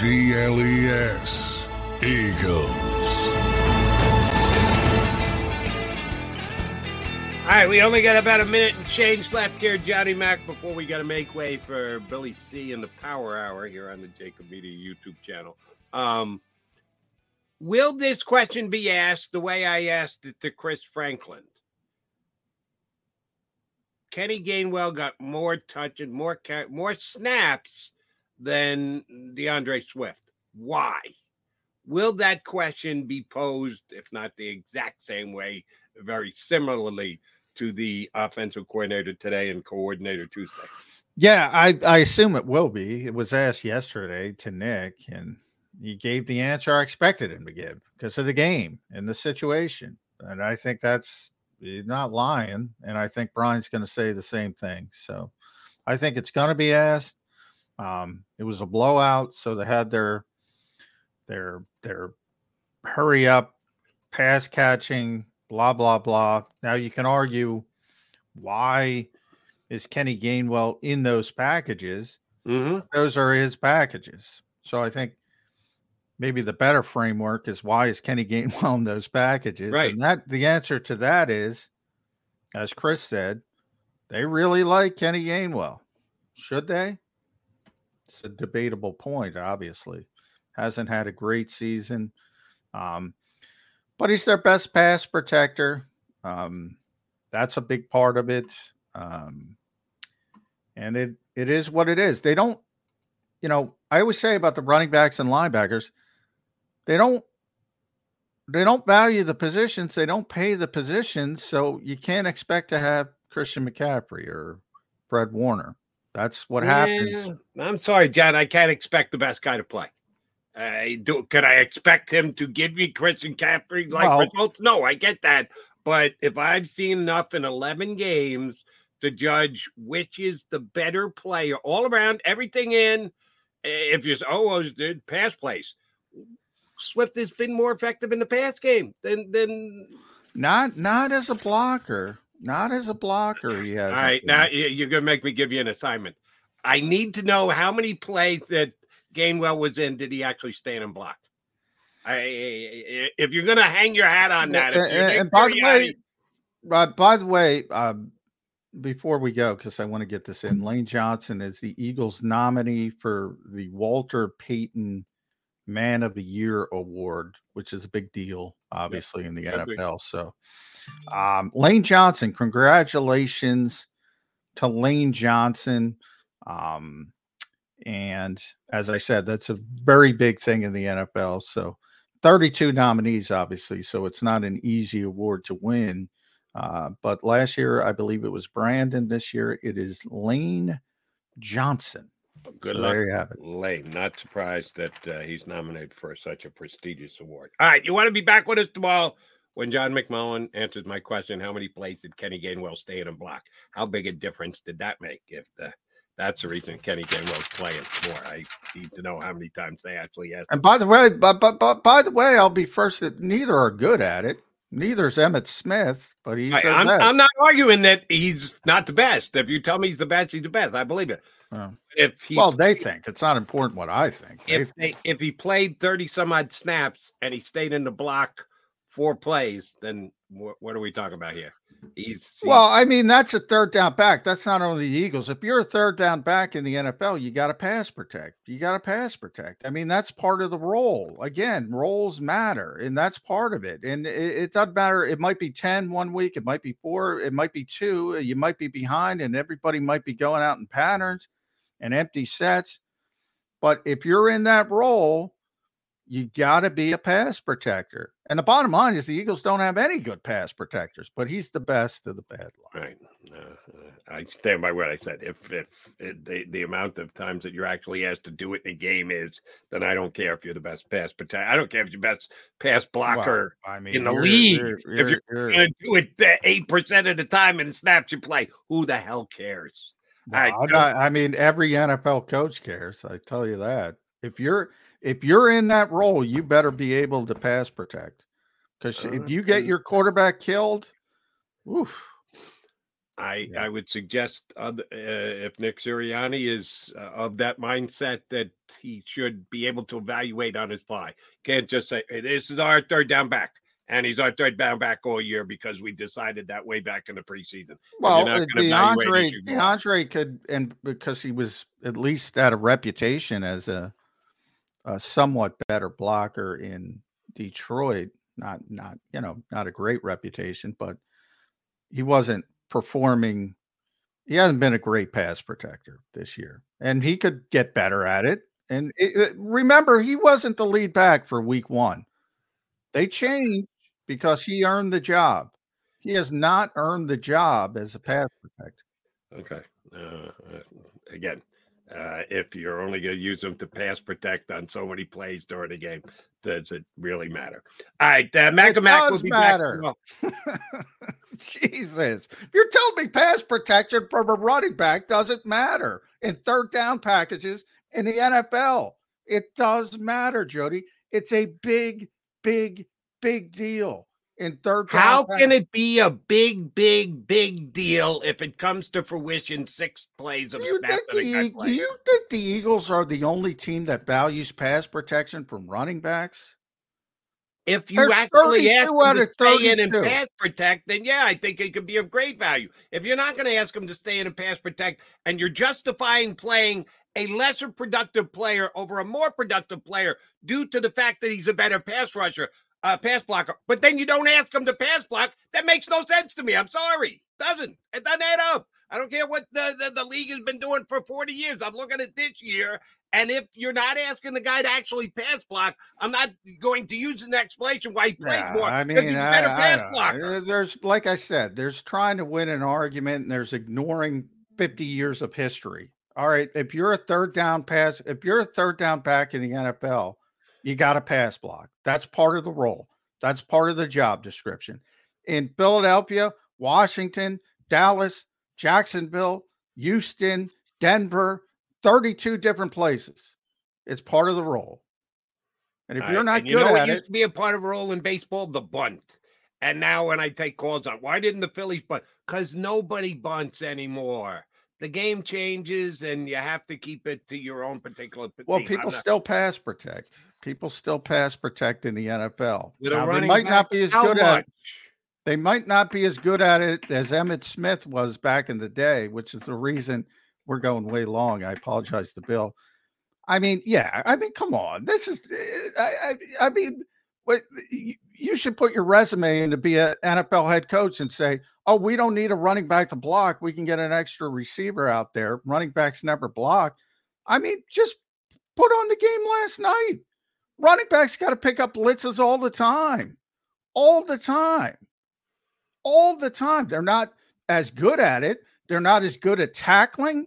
G L E S. Eagles. All right, we only got about a minute and change left here, Johnny Mac, before we got to make way for Billy C and the Power Hour here on the JAKIB Media YouTube channel. Um, will this question be asked the way I asked it to Chris Franklin? Kenny Gainwell got more touches, more ca- more snaps than DeAndre Swift. Why? Will that question be posed, if not the exact same way, very similarly to the offensive coordinator today and coordinator Tuesday? Yeah, I, I assume it will be. It was asked yesterday to Nick, and he gave the answer I expected him to give because of the game and the situation. And I think that's he's not lying. And I think Brian's going to say the same thing. So I think it's going to be asked. Um, it was a blowout, so they had their their their hurry up pass catching, blah blah blah. Now you can argue why is Kenny Gainwell in those packages? Mm-hmm. Those are his packages. So I think maybe the better framework is why is Kenny Gainwell in those packages? Right. And that the answer to that is, as Chris said, they really like Kenny Gainwell. Should they? It's a debatable point, obviously. Hasn't had a great season. Um, but he's their best pass protector. Um, that's a big part of it. Um, and it it is what it is. They don't, you know, I always say about the running backs and linebackers, they don't they don't value the positions, they don't pay the positions, so you can't expect to have Christian McCaffrey or Fred Warner. That's what happens. I'm sorry, John. I can't expect the best guy to play. I do. Could I expect him to give me Christian McCaffrey like Well- results? No, I get that. But if I've seen enough in 11 games to judge which is the better player all around, everything in, if you're oh, the pass plays, Swift has been more effective in the pass game than than. Not not as a blocker. Not as a blocker. He has All right, now you- you're gonna make me give you an assignment. I need to know how many plays that Gainwell was in did he actually stand and block? I, if you're gonna hang your hat on that, and, and- by the way, uh, by the way, um, before we go, because I want to get this in, Lane Johnson is the Eagles nominee for the Walter Payton Man of the Year award, which is a big deal, obviously in the be. NFL. So, um, Lane Johnson, congratulations to Lane Johnson. Um, and as I said, that's a very big thing in the NFL. So 32 nominees, obviously. So it's not an easy award to win. Uh, but last year, I believe it was Brandon. This year, it is Lane Johnson. Good So luck. There you have it. Lane, not surprised that uh, he's nominated for such a prestigious award. All right, you want to be back with us tomorrow when John McMullen answers my question: How many plays did Kenny Gainwell stay in a block? How big a difference did that make? If the, that's the reason Kenny Gainwell's playing more, I need to know how many times they actually asked. And by the way, but, but, but by the way, I'll be first that neither are good at it. Neither's Emmitt Smith, but he's I, best. I'm not arguing that he's not the best. If you tell me he's the best, he's the best. I believe it. Oh. If he well, they think it's not important what I think. They if they if he played 30 some odd snaps and he stayed in the block four plays, then what, what are we talking about here? He's, he's Well, I mean, that's a third down back. That's not only the Eagles. If you're a third down back in the NFL, you got to pass protect. You got to pass protect. I mean, that's part of the role. Again, roles matter, and that's part of it. And it, it doesn't matter. It might be 10 one week, it might be four, it might be two. You might be behind, and everybody might be going out in patterns and empty sets. But if you're in that role, you got to be a pass protector. And the bottom line is the Eagles don't have any good pass protectors, but he's the best of the bad lot. right. Uh, uh, I stand by what I said. If if the the amount of times that you're actually asked to do it in a game is, then I don't care if you're the best pass protector. I don't care if you're best pass blocker I mean, in the you're- league. you're- if you're, you're- going to do it eight percent of the time and snaps you play, who the hell cares? All right, Well, I'm not- I mean, every NFL coach cares. I tell you that. If you're if you're in that role, you better be able to pass protect. Because if you get your quarterback killed, oof. I I would suggest uh, if Nick Sirianni is uh, of that mindset that he should be able to evaluate on his fly. Can't just say hey, this is our third down back. And he's our third down back all year because we decided that way back in the preseason. Well, DeAndre, DeAndre could, and because he was at least had a reputation as a, a somewhat better blocker in Detroit. Not, not you know, not a great reputation, but he wasn't performing. He hasn't been a great pass protector this year, and he could get better at it. And it, it, remember, he wasn't the lead back for Week One. They changed because he earned the job. He has not earned the job as a pass protector. Okay. Uh, uh again, uh, if you're only going to use them to pass protect on so many plays during the game, does it really matter? All right, uh, Mac it Mac does matter. Jesus, you're telling me pass protection from a running back doesn't matter in third down packages in the NFL. It does matter, Jody. It's a big, big big deal in third. How can it be a big, big, big deal if it comes to fruition six plays of do you, think the, do you think the Eagles are the only team that values pass protection from running backs? If you There's actually ask them to stay in and pass protect, then yeah, I think it could be of great value. If you're not going to ask them to stay in and pass protect, and you're justifying playing a lesser productive player over a more productive player due to the fact that he's a better pass rusher, uh, pass blocker, but then you don't ask him to pass block. That makes no sense to me. I'm sorry. Doesn't. It doesn't add up. I don't care what the, the, the, league has been doing for 40 years. I'm looking at this year. And if you're not asking the guy to actually pass block, I'm not going to use an explanation why he plays yeah, more. I mean, he's a better I, pass I blocker. Uh, there's, like I said, there's trying to win an argument and there's ignoring 50 years of history. All right. If you're a third down pass, if you're a third down back in the NFL, you got to pass block. That's part of the role. That's part of the job description. In Philadelphia, Washington, Dallas, Jacksonville, Houston, Denver, 32 different places. It's part of the role. And if you're not good you know at it, used to be a part of a role in baseball, the bunt. And now when I take calls on why didn't the Phillies bunt? Because nobody bunts anymore the game changes and you have to keep it to your own particular well team. people not... still pass protect. People still pass protect in the nfl now, they might not be as good much? at it. they might not be as good at it as Emmitt Smith was back in the day which is the reason we're going way long. I apologize to bill. I mean yeah i mean come on. This is eh, i i, I mean you should put your resume in to be an NFL head coach and say, oh, we don't need a running back to block. We can get an extra receiver out there. Running backs never block. I mean, just put on the game last night. Running backs got to pick up blitzes all the time, all the time, all the time. They're not as good at it. They're not as good at tackling.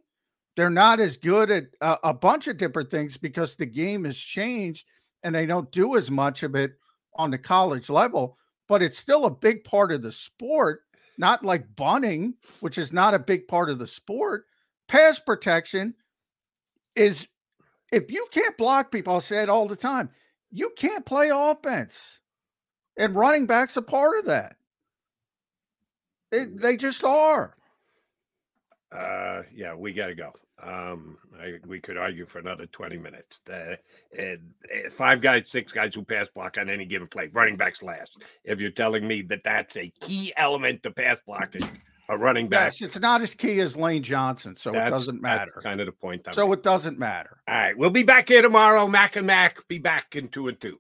They're not as good at a, a bunch of different things because the game has changed and they don't do as much of it on the college level. But it's still a big part of the sport not like bunting, which is not a big part of the sport. Pass protection is if you can't block people, I'll say it all the time, you can't play offense. And running backs a part of that. They, they just are. Uh, yeah, we got to go. Um, I, we could argue for another 20 minutes. The, uh, five guys, six guys who pass block on any given play, running backs last. If you're telling me that that's a key element to pass blocking, a running back. Yes, it's not as key as Lane Johnson, so it doesn't matter. kind of the point. I'm so making. it doesn't matter. All right, we'll be back here tomorrow. Mac and Mac be back in two and two.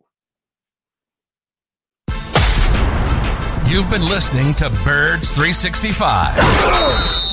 You've been listening to Birds 365,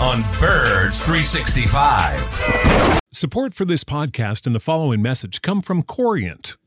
on Birds 365. Support for this podcast and the following message come from Corient